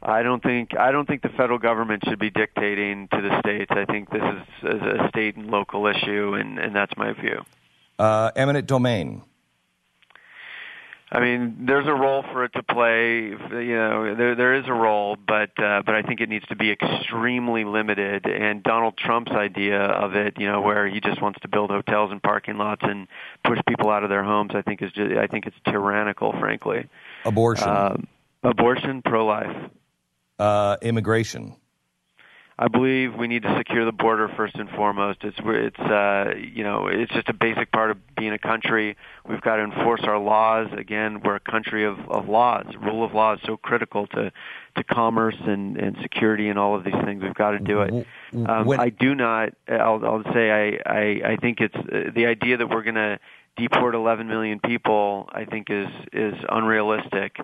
I don't think I don't think the federal government should be dictating to the states. I think this is, a state and local issue, and, and that's my view. Uh, eminent domain. I mean, there's a role for it to play. You know, there there is a role, but uh, but I think it needs to be extremely limited. And Donald Trump's idea of it, you know, where he just wants to build hotels and parking lots and push people out of their homes, I think is just, I think it's tyrannical, frankly. Abortion. Um, abortion, pro-life. Uh, immigration. I believe we need to secure the border first and foremost. It's it's uh, you know it's just a basic part of being a country. We've got to enforce our laws. Again, we're a country of, of laws. Rule of law is so critical to to commerce and, and security and all of these things. We've got to do it. Um, when- I do not. I'll, I'll say I, I I think it's uh, the idea that we're going to deport 11 million people. I think is is unrealistic.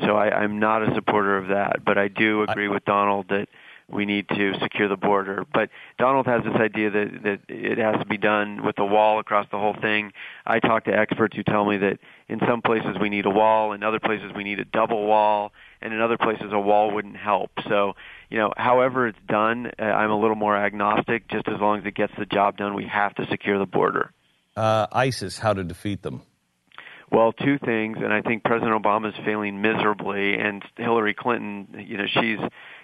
So I, I'm not a supporter of that. But I do agree with Donald that we need to secure the border. But Donald has this idea that that it has to be done with a wall across the whole thing. I talk to experts who tell me that in some places we need a wall, in other places we need a double wall, and in other places a wall wouldn't help. So, you know, however it's done, uh, I'm a little more agnostic. Just as long as it gets the job done, we have to secure the border. Uh, ISIS, how to defeat them? Well, two things, and I think President Obama is failing miserably, and Hillary Clinton, you know, she's,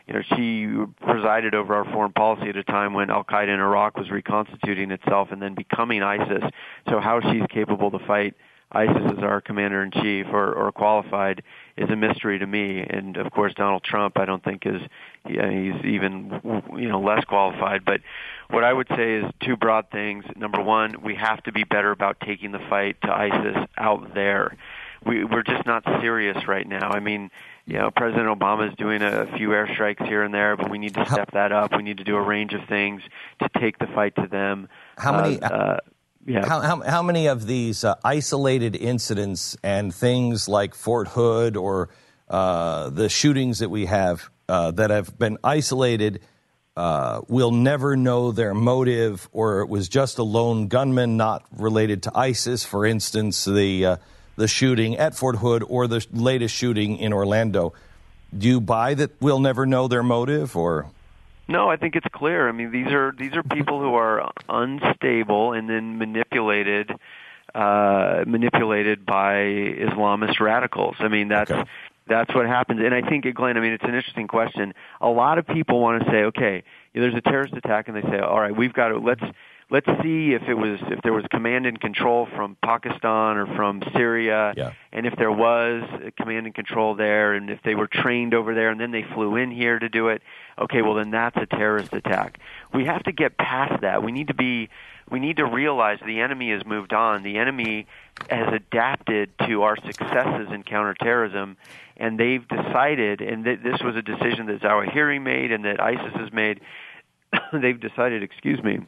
you know, she presided over our foreign policy at a time when Al Qaeda in Iraq was reconstituting itself and then becoming ISIS. So how she's capable to fight ISIS as our commander in chief or, or qualified is a mystery to me. And of course, Donald Trump, I don't think is yeah, he's even you know less qualified. But what I would say is two broad things. Number one, we have to be better about taking the fight to ISIS out there. We, we're just not serious right now. I mean, you know, President Obama is doing a few airstrikes here and there, but we need to step that up. We need to do a range of things to take the fight to them. How many? Uh, uh, yeah. How, how, how many of these uh, isolated incidents and things like Fort Hood or uh, the shootings that we have uh, that have been isolated uh, will never know their motive, or it was just a lone gunman not related to ISIS, for instance, the, uh, the shooting at Fort Hood or the latest shooting in Orlando? Do you buy that we'll never know their motive, or No, I think it's clear. I mean, these are these are people who are unstable and then manipulated uh manipulated by Islamist radicals. I mean, that's that's what happens. And I think Glenn, I mean, it's an interesting question. A lot of people want to say, okay, there's a terrorist attack and they say, all right, we've got to let's let's see if it was if there was command and control from Pakistan or from Syria and if there was command and control there and if they were trained over there and then they flew in here to do it okay well then that's a terrorist attack we have to get past that we need to be we need to realize the enemy has moved on. The enemy has adapted to our successes in counterterrorism and they've decided and th- this was a decision that Zawahiri made and that ISIS has made they've decided excuse me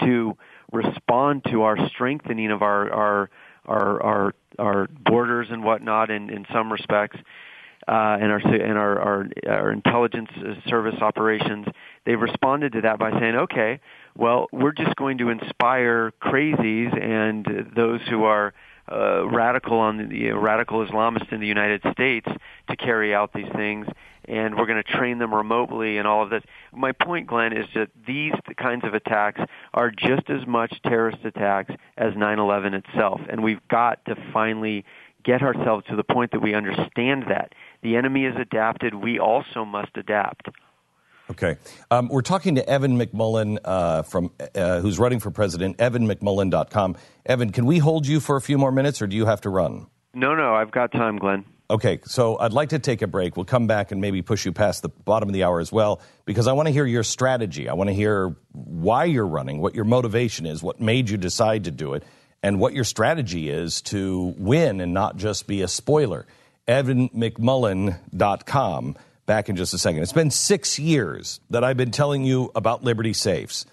to respond to our strengthening of our our our our, our borders and whatnot in, in some respects uh, and our and our, our our intelligence service operations. They've responded to that by saying okay well we're just going to inspire crazies and those who are uh, radical on the uh, radical Islamists in the United States to carry out these things, and we're going to train them remotely and all of this. My point, Glenn, is that these kinds of attacks are just as much terrorist attacks as 9/11 itself, and we've got to finally get ourselves to the point that we understand that the enemy is adapted. We also must adapt. Okay. Um, we're talking to Evan McMullin uh, from uh, who's running for president, evanmcmullin.com. Evan, can we hold you for a few more minutes or do you have to run? No, no, I've got time, Glenn. Okay, so I'd like to take a break. We'll come back and maybe push you past the bottom of the hour as well because I want to hear your strategy. I want to hear why you're running, what your motivation is, what made you decide to do it, and what your strategy is to win and not just be a spoiler. EvanMcMullin.com. Back in just a second. It's been six years that I've been telling you about Liberty Safes.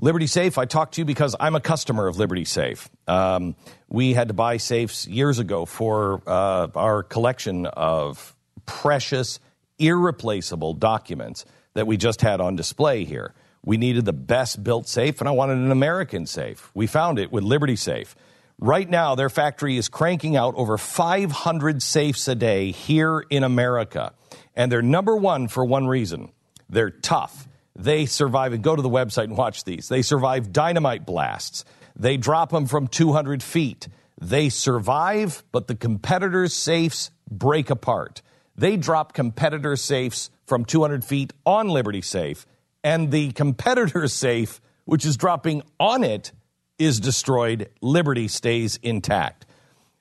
Liberty Safe, I talked to you because I'm a customer of Liberty Safe. Um, we had to buy safes years ago for uh, our collection of precious, irreplaceable documents that we just had on display here. We needed the best built safe, and I wanted an American safe. We found it with Liberty Safe. Right now, their factory is cranking out over 500 safes a day here in America. And they're number one for one reason they're tough. They survive, and go to the website and watch these. They survive dynamite blasts. They drop them from 200 feet. They survive, but the competitors' safes break apart. They drop competitor safes from 200 feet on Liberty Safe, and the competitor's safe, which is dropping on it, is destroyed. Liberty stays intact.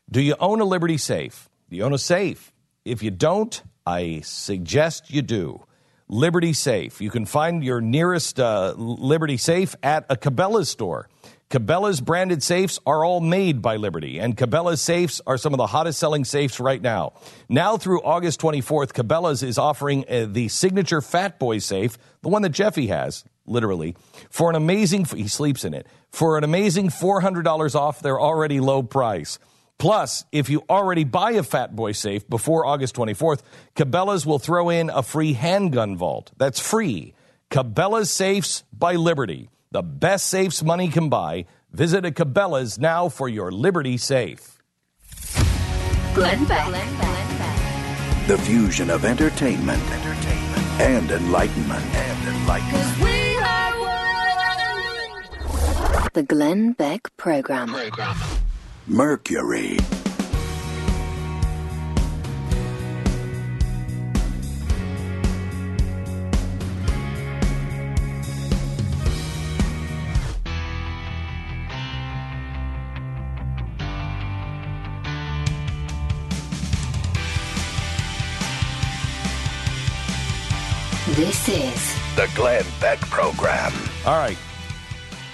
Do you own a Liberty Safe? Do you own a safe? If you don't, I suggest you do. Liberty Safe. You can find your nearest uh, Liberty Safe at a Cabela's store. Cabela's branded safes are all made by Liberty, and Cabela's safes are some of the hottest selling safes right now. Now through August 24th, Cabela's is offering uh, the signature Fat Boy safe, the one that Jeffy has, literally, for an amazing, he sleeps in it, for an amazing $400 off their already low price. Plus, if you already buy a Fat Boy safe before August 24th, Cabela's will throw in a free handgun vault. That's free. Cabela's Safes by Liberty. The best safes money can buy. Visit a Cabela's now for your Liberty safe. Glenn Beck. The fusion of entertainment, entertainment and enlightenment and enlightenment. We are one. The Glenn Beck Program. Program. Mercury. This is The Glenn Beck Program. All right.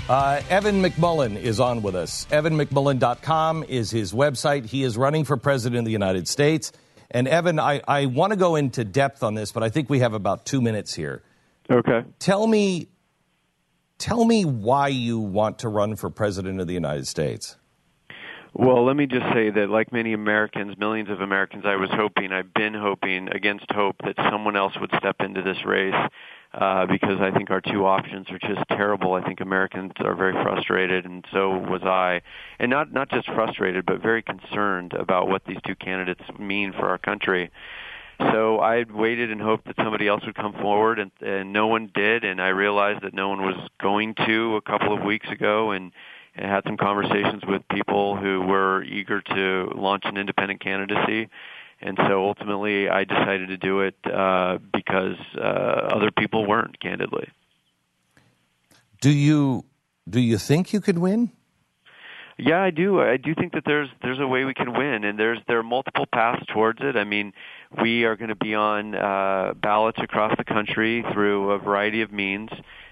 Uh, Evan McMullin is on with us. EvanMcMullin.com is his website. He is running for president of the United States. And Evan, I, I want to go into depth on this, but I think we have about two minutes here. Okay. Tell me, tell me why you want to run for president of the United States. Well, let me just say that, like many Americans, millions of Americans, I was hoping, I've been hoping against hope that someone else would step into this race uh, because I think our two options are just terrible. I think Americans are very frustrated, and so was I, and not not just frustrated, but very concerned about what these two candidates mean for our country. So I waited and hoped that somebody else would come forward, and, and no one did. And I realized that no one was going to a couple of weeks ago, and, and had some conversations with people who were eager to launch an independent candidacy. And so ultimately, I decided to do it uh, because uh, other people weren't, candidly. Do you do you think you could win? Yeah, I do. I do think that there's there's a way we can win, and there's there are multiple paths towards it. I mean, we are going to be on uh, ballots across the country through a variety of means.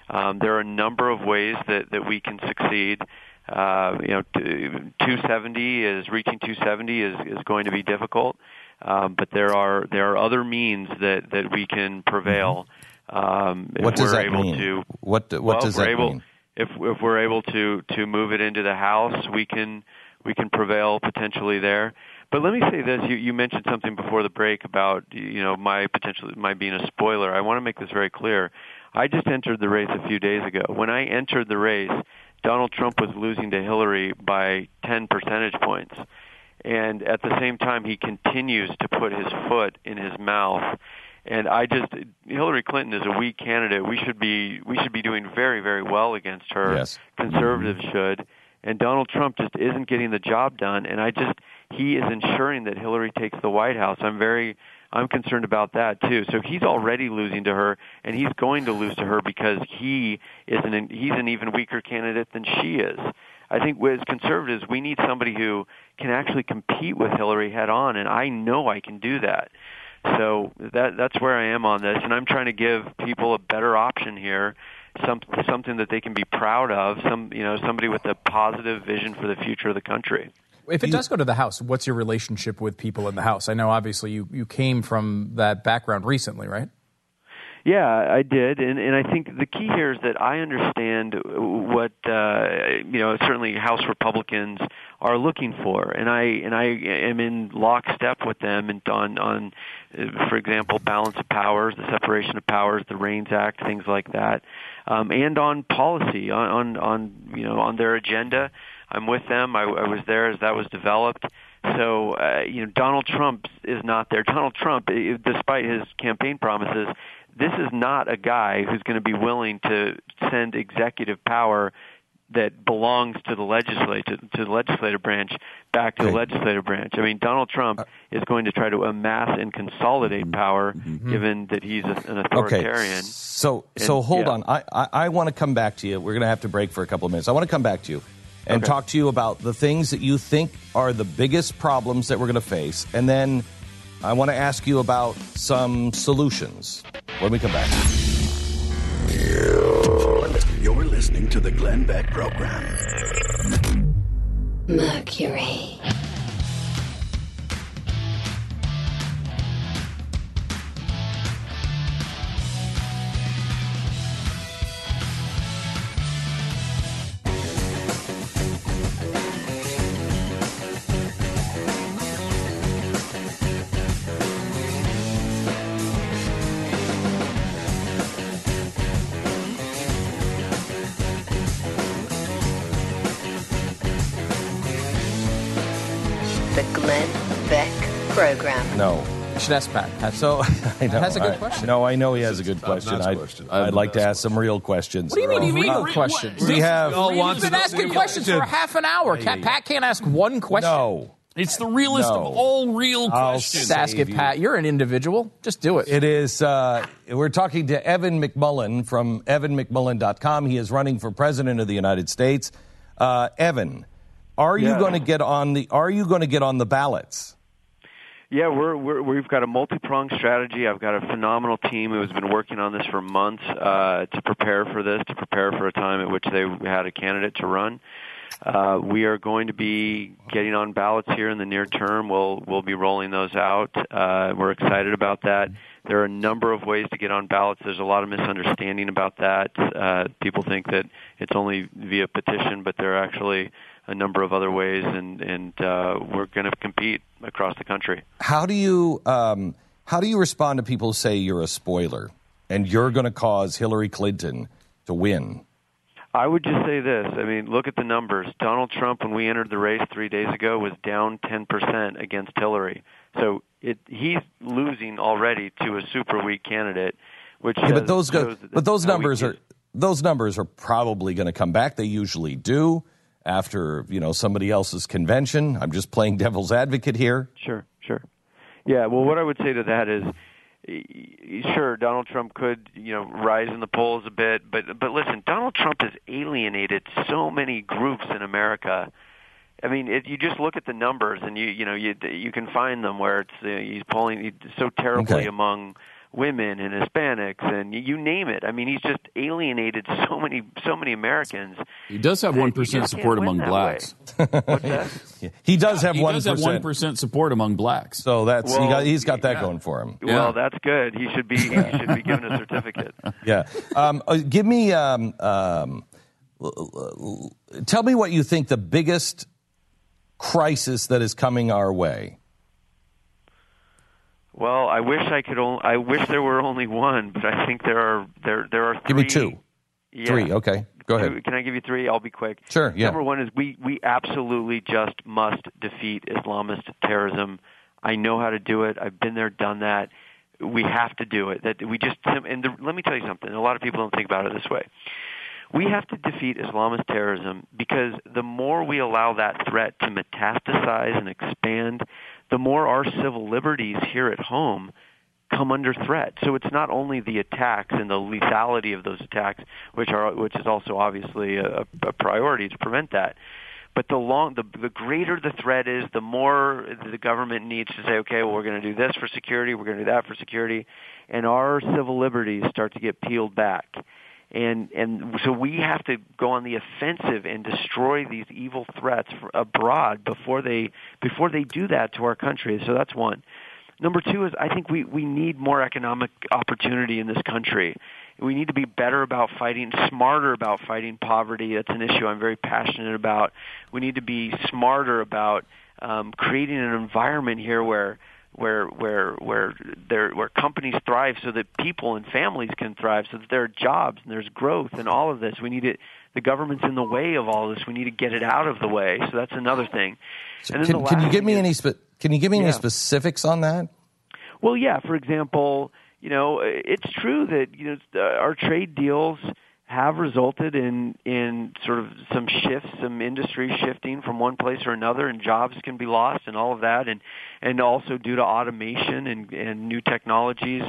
Um, there are a number of ways that that we can succeed. Uh, you know, 270 is reaching 270 is is going to be difficult, um, but there are there are other means that that we can prevail. Um, if What does we're that able mean? to What what well, does we're that able, mean? If if we're able to to move it into the House, we can we can prevail potentially there. But let me say this: you you mentioned something before the break about you know my potential my being a spoiler. I want to make this very clear. I just entered the race a few days ago. When I entered the race, Donald Trump was losing to Hillary by 10 percentage points. And at the same time, he continues to put his foot in his mouth. And I just Hillary Clinton is a weak candidate. We should be we should be doing very very well against her. Yes. Conservatives mm-hmm. should. And Donald Trump just isn't getting the job done. And I just he is ensuring that Hillary takes the White House. I'm very I'm concerned about that too. So he's already losing to her, and he's going to lose to her because he is an he's an even weaker candidate than she is. I think as conservatives, we need somebody who can actually compete with Hillary head on, and I know I can do that. So that that's where I am on this, and I'm trying to give people a better option here, some something that they can be proud of, some you know somebody with a positive vision for the future of the country. If it does go to the House, what's your relationship with people in the House? I know obviously you, you came from that background recently, right? Yeah, I did, and and I think the key here is that I understand what uh, you know. Certainly, House Republicans are looking for, and I and I am in lockstep with them, and on on, uh, for example, balance of powers, the separation of powers, the REINS Act, things like that, um, and on policy, on, on on you know on their agenda. I'm with them. I, I was there as that was developed. So, uh, you know, Donald Trump is not there. Donald Trump, despite his campaign promises, this is not a guy who's going to be willing to send executive power that belongs to the legislative to the legislative branch back to the legislative branch. I mean, Donald Trump uh, is going to try to amass and consolidate mm-hmm. power, mm-hmm. given that he's a, an authoritarian. Okay. So And- so hold yeah. on. I, I, I want to come back to you. We're going to have to break for a couple of minutes. I want to come back to you and Okay. talk to you about the things that you think are the biggest problems that we're going to face, and then I want to ask you about some solutions when we come back. You're listening to the Glenn Beck Program. Mercury. No. You ask Pat. Pat So I know. has a good I- question. No, I know he has a good question. I'd, question. I'd like to ask some real questions. What do you mean? You mean real questions? We have. We've been asking questions for half an hour. Cat- Pat can't ask one question. No. It's the realest No. of all real I'll questions. Just ask it, Pat. You're an individual. Just do it. It is, uh, we're talking to Evan McMullin from evanmcmullin.com. He is running for president of the United States. Uh, Evan, are you going to get on the, are you going to get on the ballots? Yeah, we're, we're we've got a multi-pronged strategy. I've got a phenomenal team who has been working on this for months uh, to prepare for this, to prepare for a time at which they had a candidate to run. Uh, we are going to be getting on ballots here in the near term. We'll we'll be rolling those out. Uh, we're excited about that. There are a number of ways to get on ballots. There's a lot of misunderstanding about that. Uh, people think that it's only via petition, but there are actually a number of other ways, and and uh, we're going to compete across the country. How do you, um, how do you respond to people who say you're a spoiler and you're going to cause Hillary Clinton to win? I would just say this. I mean, look at the numbers. Donald Trump, when we entered the race three days ago, was down 10% against Hillary. So it, he's losing already to a super weak candidate, which Yeah, but those go, but those numbers are those numbers are probably going to come back. They usually do after you know somebody else's convention. I'm just playing devil's advocate here. Sure, sure. Yeah, well, what I would say to that is, y- sure, Donald Trump could, you know, rise in the polls a bit, but but listen, Donald Trump has alienated so many groups in America. I mean, if you just look at the numbers, and you you know you you can find them where it's uh, he's polling so terribly Okay. among women and Hispanics and you name it. I mean, he's just alienated so many so many Americans. He does have one just percent can't support among blacks. He does have one does one percent support among blacks. So that's he Well, got, he's got that going for him. Well, that's good. He should be he should be given a certificate. Yeah. Um, uh, give me. Um, um, tell me what you think the biggest crisis that is coming our way. Well, I wish I could. Only, I wish there were only one, but I think there are there there are. Three. Give me two. Yeah. Three. Okay. Go ahead. Can I give you three? I'll be quick. Sure, yeah. Number one is we we absolutely just must defeat Islamist terrorism. I know how to do it. I've been there, done that. We have to do it. That we just and the, let me tell you something. A lot of people don't think about it this way. We have to defeat Islamist terrorism because the more we allow that threat to metastasize and expand, the more our civil liberties here at home come under threat. So it's not only the attacks and the lethality of those attacks, which are which is also obviously a, a priority to prevent that. But the long, the, the greater the threat is, the more the government needs to say, okay, well, we're going to do this for security, we're going to do that for security, and our civil liberties start to get peeled back and and so we have to go on the offensive and destroy these evil threats abroad before they before they do that to our country. So that's one. Number two is I think we we need more economic opportunity in this country. We need to be better about fighting, smarter about fighting poverty. That's an issue I'm very passionate about. We need to be smarter about um, creating an environment here where where where where there where companies thrive so that people and families can thrive so that there are jobs and there's growth and all of this we need it the government's in the way of all this we need to get it out of the way so that's another thing then Can, the can you give me thing any? Spe- can you give me any specifics on that? well, yeah. For example, you know, it's true that you know our trade deals have resulted in in sort of some shifts, some industry shifting from one place or another, and jobs can be lost, and all of that, and and also due to automation and and new technologies,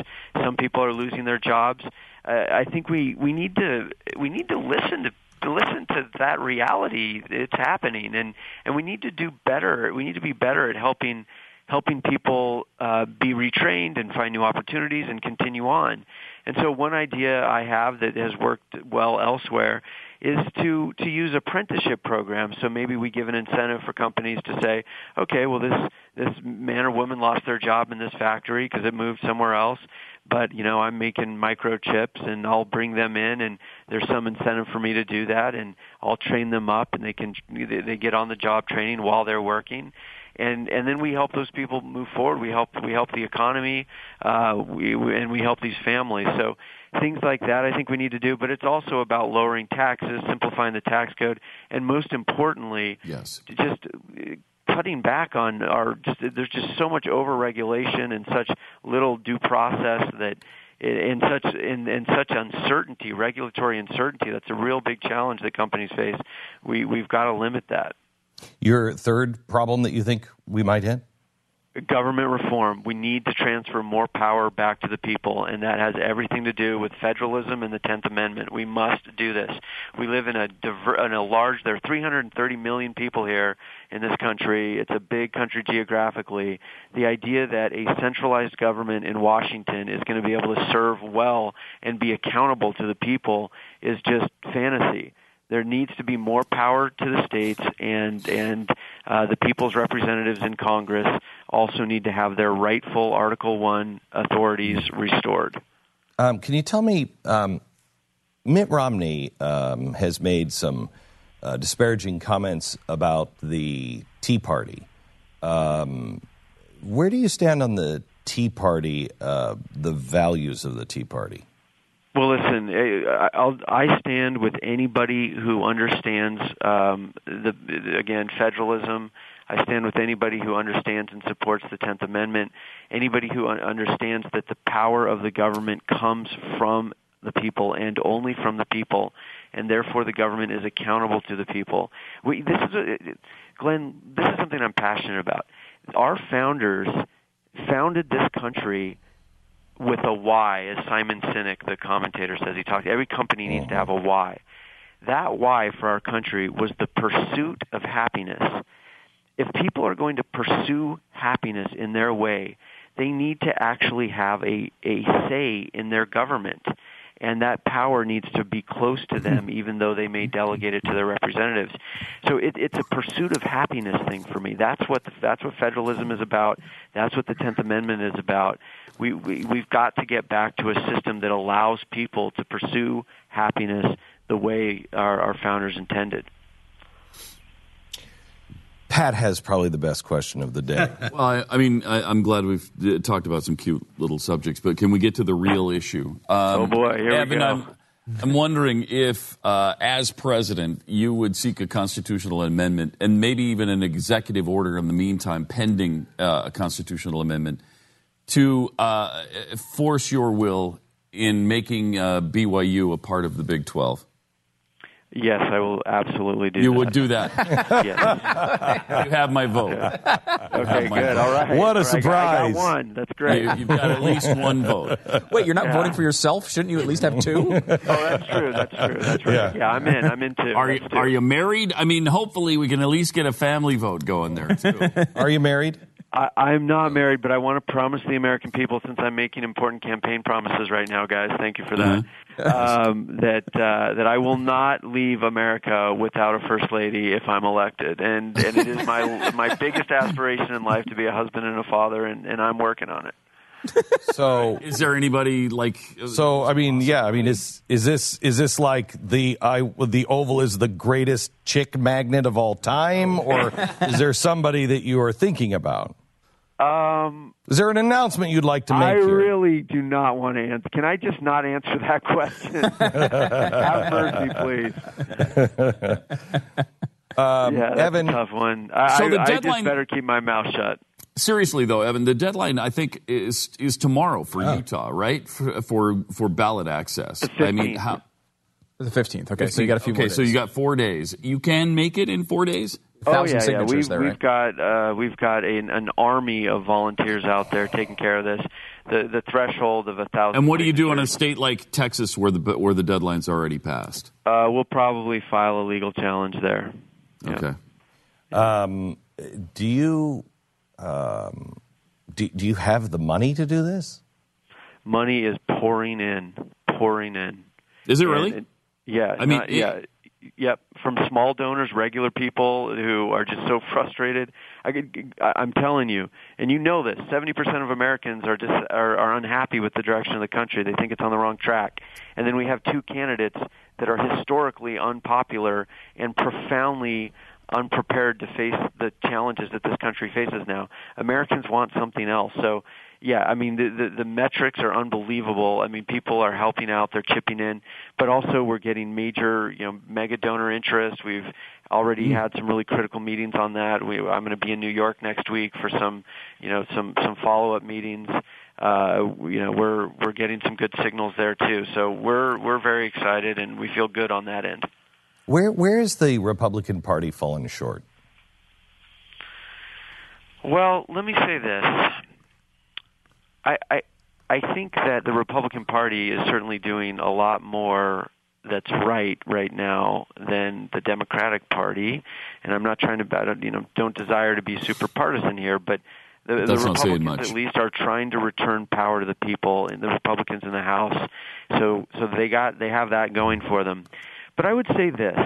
some people are losing their jobs. Uh, I think we we need to we need to listen to listen to that reality. It's happening, and and we need to do better. We need to be better at helping helping people uh, be retrained and find new opportunities and continue on. And so one idea I have that has worked well elsewhere is to to use apprenticeship programs. So maybe we give an incentive for companies to say, okay, well this this man or woman lost their job in this factory because it moved somewhere else, but you know I'm making microchips and I'll bring them in and there's some incentive for me to do that and I'll train them up and they can they get on the job training while they're working and and then we help those people move forward. We help we help the economy, uh, we, and we help these families. So things like that, I think we need to do. But it's also about lowering taxes, simplifying the tax code, and most importantly, yes, just uh, cutting back on our just there's just so much overregulation and such little due process that in such in, in such uncertainty, regulatory uncertainty, that's a real big challenge that companies face. We we've got to limit that. Your third problem that you think we might hit? government reform. We need to transfer more power back to the people, and that has everything to do with federalism and the Tenth Amendment. We must do this. We live in a diver- in a large. There are 330 million people here in this country. It's a big country geographically. The idea that a centralized government in Washington is going to be able to serve well and be accountable to the people is just fantasy there needs to be more power to the states, and and uh, the people's representatives in Congress also need to have their rightful Article One authorities restored. Um, can you tell me, um, Mitt Romney um, has made some uh, disparaging comments about the Tea Party. Um, where do you stand on the Tea Party, uh, the values of the Tea Party? Well, listen, eh, I'll, I stand with anybody who understands um, the again federalism. I stand with anybody who understands and supports the Tenth Amendment. Anybody who un- understands that the power of the government comes from the people and only from the people, and therefore the government is accountable to the people. We, this is, a, Glenn. This is something I'm passionate about. Our founders founded this country with a why, as Simon Sinek, the commentator, says. He talked. Every company needs to have a mm-hmm. why. That why for our country was the pursuit of happiness. If people are going to pursue happiness in their way, they need to actually have a, a say in their government. And that power needs to be close to them, mm-hmm. even though they may delegate it to their representatives. So it, it's a pursuit of happiness thing for me. That's what the, that's what federalism is about. That's what the Tenth Amendment is about we, we we've got to get back to a system that allows people to pursue happiness the way our, our founders intended. Pat has probably the best question of the day. well, I, I mean, I, I'm glad we've uh, talked about some cute little subjects, but can we get to the real issue? Um, oh boy, here Evan, we go. I'm, I'm wondering if, uh, as president, you would seek a constitutional amendment and maybe even an executive order in the meantime, pending uh, a constitutional amendment, to uh, force your will in making uh, BYU a part of the Big 12. Yes, I will absolutely do. That. You that. would do that. yes. You have my vote. Okay, my good. vote. All right. What a All right, I got- I surprise. got one. That's great. You, have got at least one vote. Wait, you're not Yeah. voting for yourself? Shouldn't you at least have two? oh, that's true. That's true. That's right. Yeah. Yeah, I'm in. I'm in two. Are you, two. are you married? I mean, hopefully we can at least get a family vote going there, too. Are you married? I, I'm not married, but I want to promise the American people, since I'm making important campaign promises right now, guys. Thank you for that. um, that uh, that I will not leave America without a first lady if I'm elected, and and it is my my biggest aspiration in life to be a husband and a father, and, and I'm working on it. So, is there anybody like? So, I mean, yeah, I mean, is is this is this like the I the Oval is the greatest chick magnet of all time, or is there somebody that you are thinking about? Um, Is there an announcement you'd like to make I here? really do not want to answer. Can I just not answer that question? Have mercy, please. Um, yeah, that's Evan, a tough one. I, So the I, I deadline- just better keep my mouth shut. Seriously though, Evan, the deadline I think is is tomorrow for Utah, right? For, for for ballot access. I mean, how? The 15th. Okay, so you got a few days. Okay, more so days. you got four days. You can make it in four days. Oh yeah, yeah. We've we've got uh, we've got an, an army of volunteers out there taking care of this. The the threshold of a thousand. And what do you do in a state like Texas where the where the deadline's already passed? Uh, we'll probably file a legal challenge there. Okay. Um, do you um, do, do you have the money to do this? Money is pouring in, pouring in. Is it And really? yeah. I mean, not- it- yeah. Yep, from small donors, regular people who are just so frustrated. I could, I'm telling you, and you know this. Seventy percent of Americans are just are, are unhappy with the direction of the country. They think it's on the wrong track. And then we have two candidates that are historically unpopular and profoundly unprepared to face the challenges that this country faces now. Americans want something else. So yeah, I mean the, the the metrics are unbelievable. I mean people are helping out, they're chipping in, but also we're getting major, you know, mega donor interest. We've already Hmm. had some really critical meetings on that. We, I'm going to be in New York next week for some, you know, some some follow up meetings. Uh, you know, we're we're getting some good signals there too. So we're we're very excited and we feel good on that end. Where where is the Republican Party falling short? Well, let me say this. I, I I think that the Republican Party is certainly doing a lot more that's right right now than the Democratic Party, and I'm not trying to you know don't desire to be super partisan here, but the, the Republicans at least are trying to return power to the people, and the Republicans in the House. So so they got they have that going for them. But I would say this.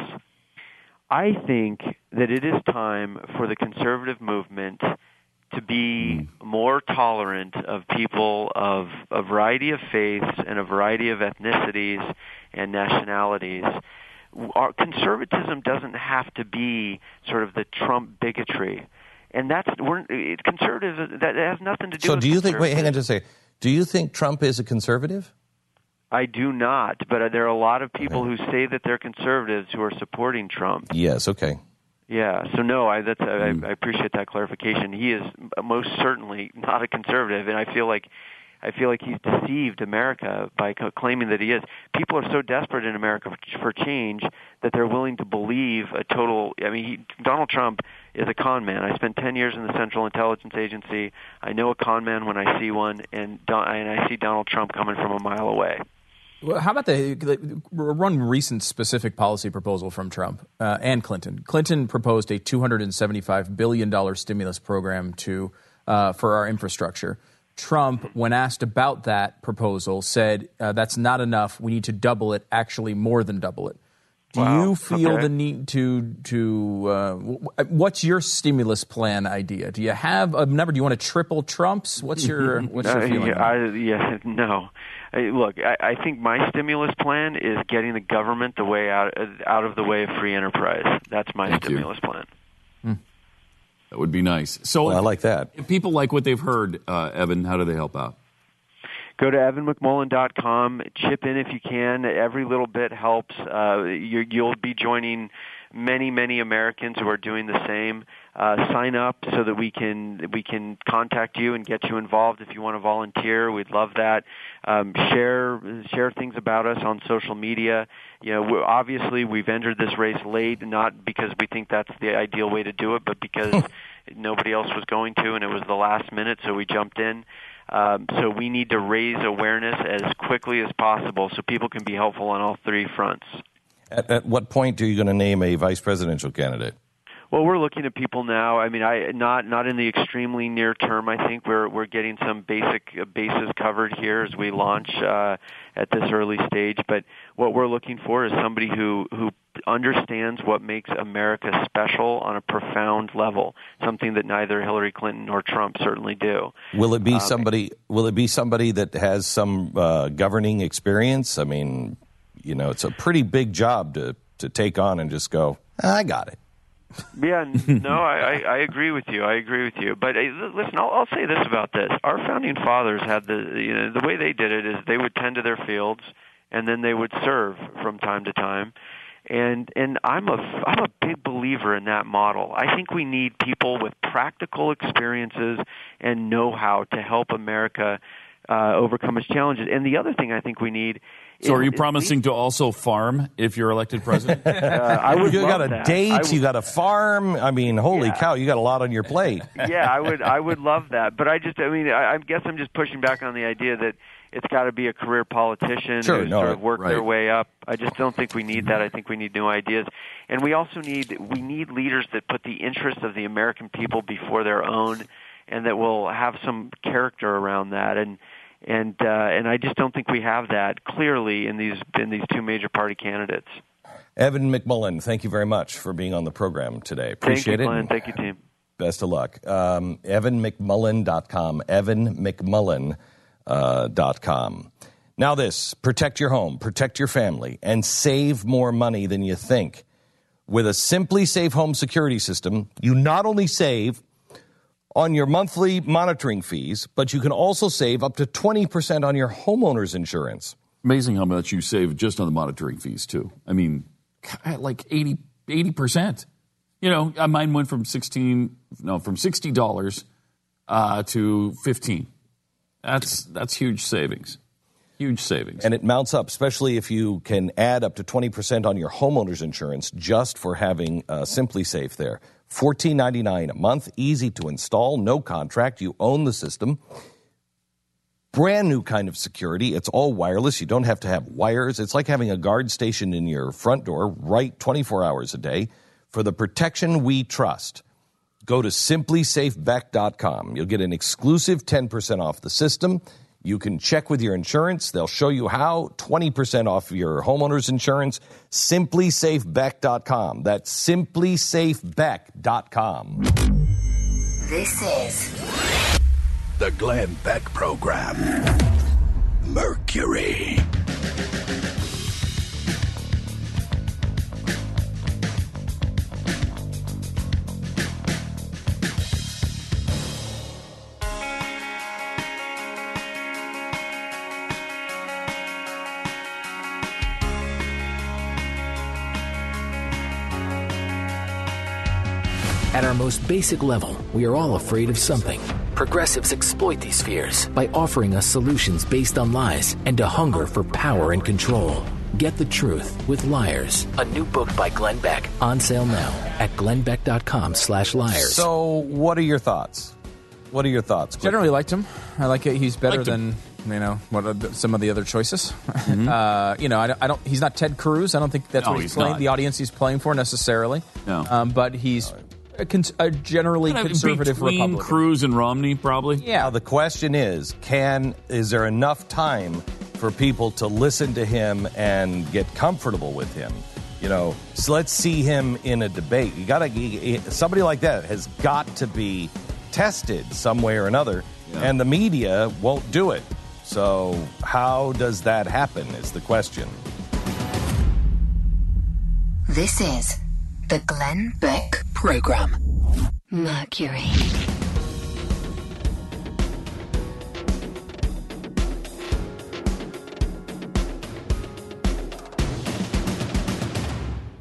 I think that it is time for the conservative movement to be hmm. more tolerant of people of a variety of faiths and a variety of ethnicities and nationalities. Our conservatism doesn't have to be sort of the Trump bigotry. And that's we're conservative that has nothing to do with So with do you think? Wait, hang on just a second. Do you think Trump is a conservative? I do not, but there are a lot of people who say that they're conservatives who are supporting Trump. Yes. Okay. Yeah. So no, I that's Hmm. I, I appreciate that clarification. He is most certainly not a conservative, and I feel like I feel like he's deceived America by co- claiming that he is. People are so desperate in America for, for change that they're willing to believe a total. I mean, he, Donald Trump is a con man. I spent 10 years in the Central Intelligence Agency. I know a con man when I see one, and Don, and I see Donald Trump coming from a mile away. Well, how about the, one recent specific policy proposal from Trump uh, and Clinton? Clinton proposed a $275 billion stimulus program to uh, for our infrastructure. Trump, when asked about that proposal, said uh, that's not enough. We need to double it, actually more than double it. Do Wow. you feel Okay. the need to to uh, what's your stimulus plan idea? Do you have a number? Do you want to triple Trump's? What's your what's your Uh, feeling? I, yeah, no. I, look, I, I think my stimulus plan is getting the government the way out out of the way of free enterprise. That's my stimulus plan. That would be nice. So I like that. If people like what they've heard, uh, Evan, how do they help out? Go to evanmcmullin.com. Chip in if you can. Every little bit helps. Uh, you, you'll be joining many, many Americans who are doing the same. Uh, sign up so that we can we can contact you and get you involved if you want to volunteer. We'd love that. Um, share share things about us on social media. You know, we're, obviously we've entered this race late, not because we think that's the ideal way to do it, but because nobody else was going to, and it was the last minute, so we jumped in. Um, so we need to raise awareness as quickly as possible so people can be helpful on all three fronts. At, at what point are you going to name a vice presidential candidate? Well, we're looking at people now. I mean, I not not in the extremely near term. I think we're we're getting some basic uh, bases covered here as we launch uh, at this early stage. But what we're looking for is somebody who who understands what makes America special on a profound level, something that neither Hillary Clinton nor Trump certainly do. Will it be Um, somebody? Will it be somebody that has some uh, governing experience? I mean, you know, it's a pretty big job to to take on and just go. I got it. Yeah, no, I, I, I agree with you. I agree with you. But l- listen, I'll, I'll say this about this: our founding fathers had the you know the way they did it is they would tend to their fields, and then they would serve from time to time. And and I'm a I'm a big believer in that model. I think we need people with practical experiences and know-how to help America uh, overcome its challenges. And the other thing I think we need. So, are you is promising to also farm if you're elected president? Uh, I would you love got a that. date. I would- you got a farm. I mean, holy cow! You got a lot on your plate. yeah, I would I would love that. But I just I mean I, I guess I'm just pushing back on the idea that it's got to be a career politician Sure, who no, sort of work their way up. I just don't think we need that. I think we need new ideas, and we also need we need leaders that put the interests of the American people before their own, and that will have some character around that. And and uh, and I just don't think we have that clearly in these in these two major party candidates. Evan McMullin, thank you very much for being on the program today. Appreciate Thank you, it. Glenn. Thank you, team. Best of luck. Um, EvanMcMullin.com. EvanMcMullin.com. Uh, dot com. now, this protect your home, protect your family, and save more money than you think. With a SimpliSafe Home security system, you not only save on your monthly monitoring fees, but you can also save up to 20% on your homeowner's insurance. Amazing how much you save just on the monitoring fees, too. I mean, like 80, 80%. You know, uh, mine went from 16, no, from $60 uh, to 15 That's That's huge savings. Huge savings. And it mounts up, especially if you can add up to 20% on your homeowner's insurance just for having uh, SimpliSafe there. $14.99 a month, easy to install, no contract. You own the system. Brand new kind of security. It's all wireless. You don't have to have wires. It's like having a guard station in your front door right 24 hours a day for the protection we trust. Go to simplisafebeck.com. You'll get an exclusive 10% off the system. You can check with your insurance. They'll show you how. 20% off your homeowner's insurance. Simplisafebeck.com. That's simplisafebeck.com. This is The Glenn Beck Program. Mercury. At our most basic level, we are all afraid of something. Progressives exploit these fears by offering us solutions based on lies and a hunger for power and control. Get the truth with Liars, a new book by Glenn Beck, on sale now at glennbeck.com slash liars. So, what are your thoughts? What are your thoughts? Generally liked him. I like it. He's better Liked him. than you know what are the- some of the other choices. uh, you know, I, don't- I don't. He's not Ted Cruz. I don't think that's No, what he's, he's playing. not. The audience he's playing for necessarily. No. Um, but he's a, cons- a generally Kind of conservative between Republican. Cruz and Romney, probably. Yeah. Now, the question is, can is there enough time for people to listen to him and get comfortable with him? You know, so let's see him in a debate. You got to somebody like that has got to be tested some way or another, and the media won't do it. So, how does that happen? Is the question. This is the Glenn Beck Program. Mercury.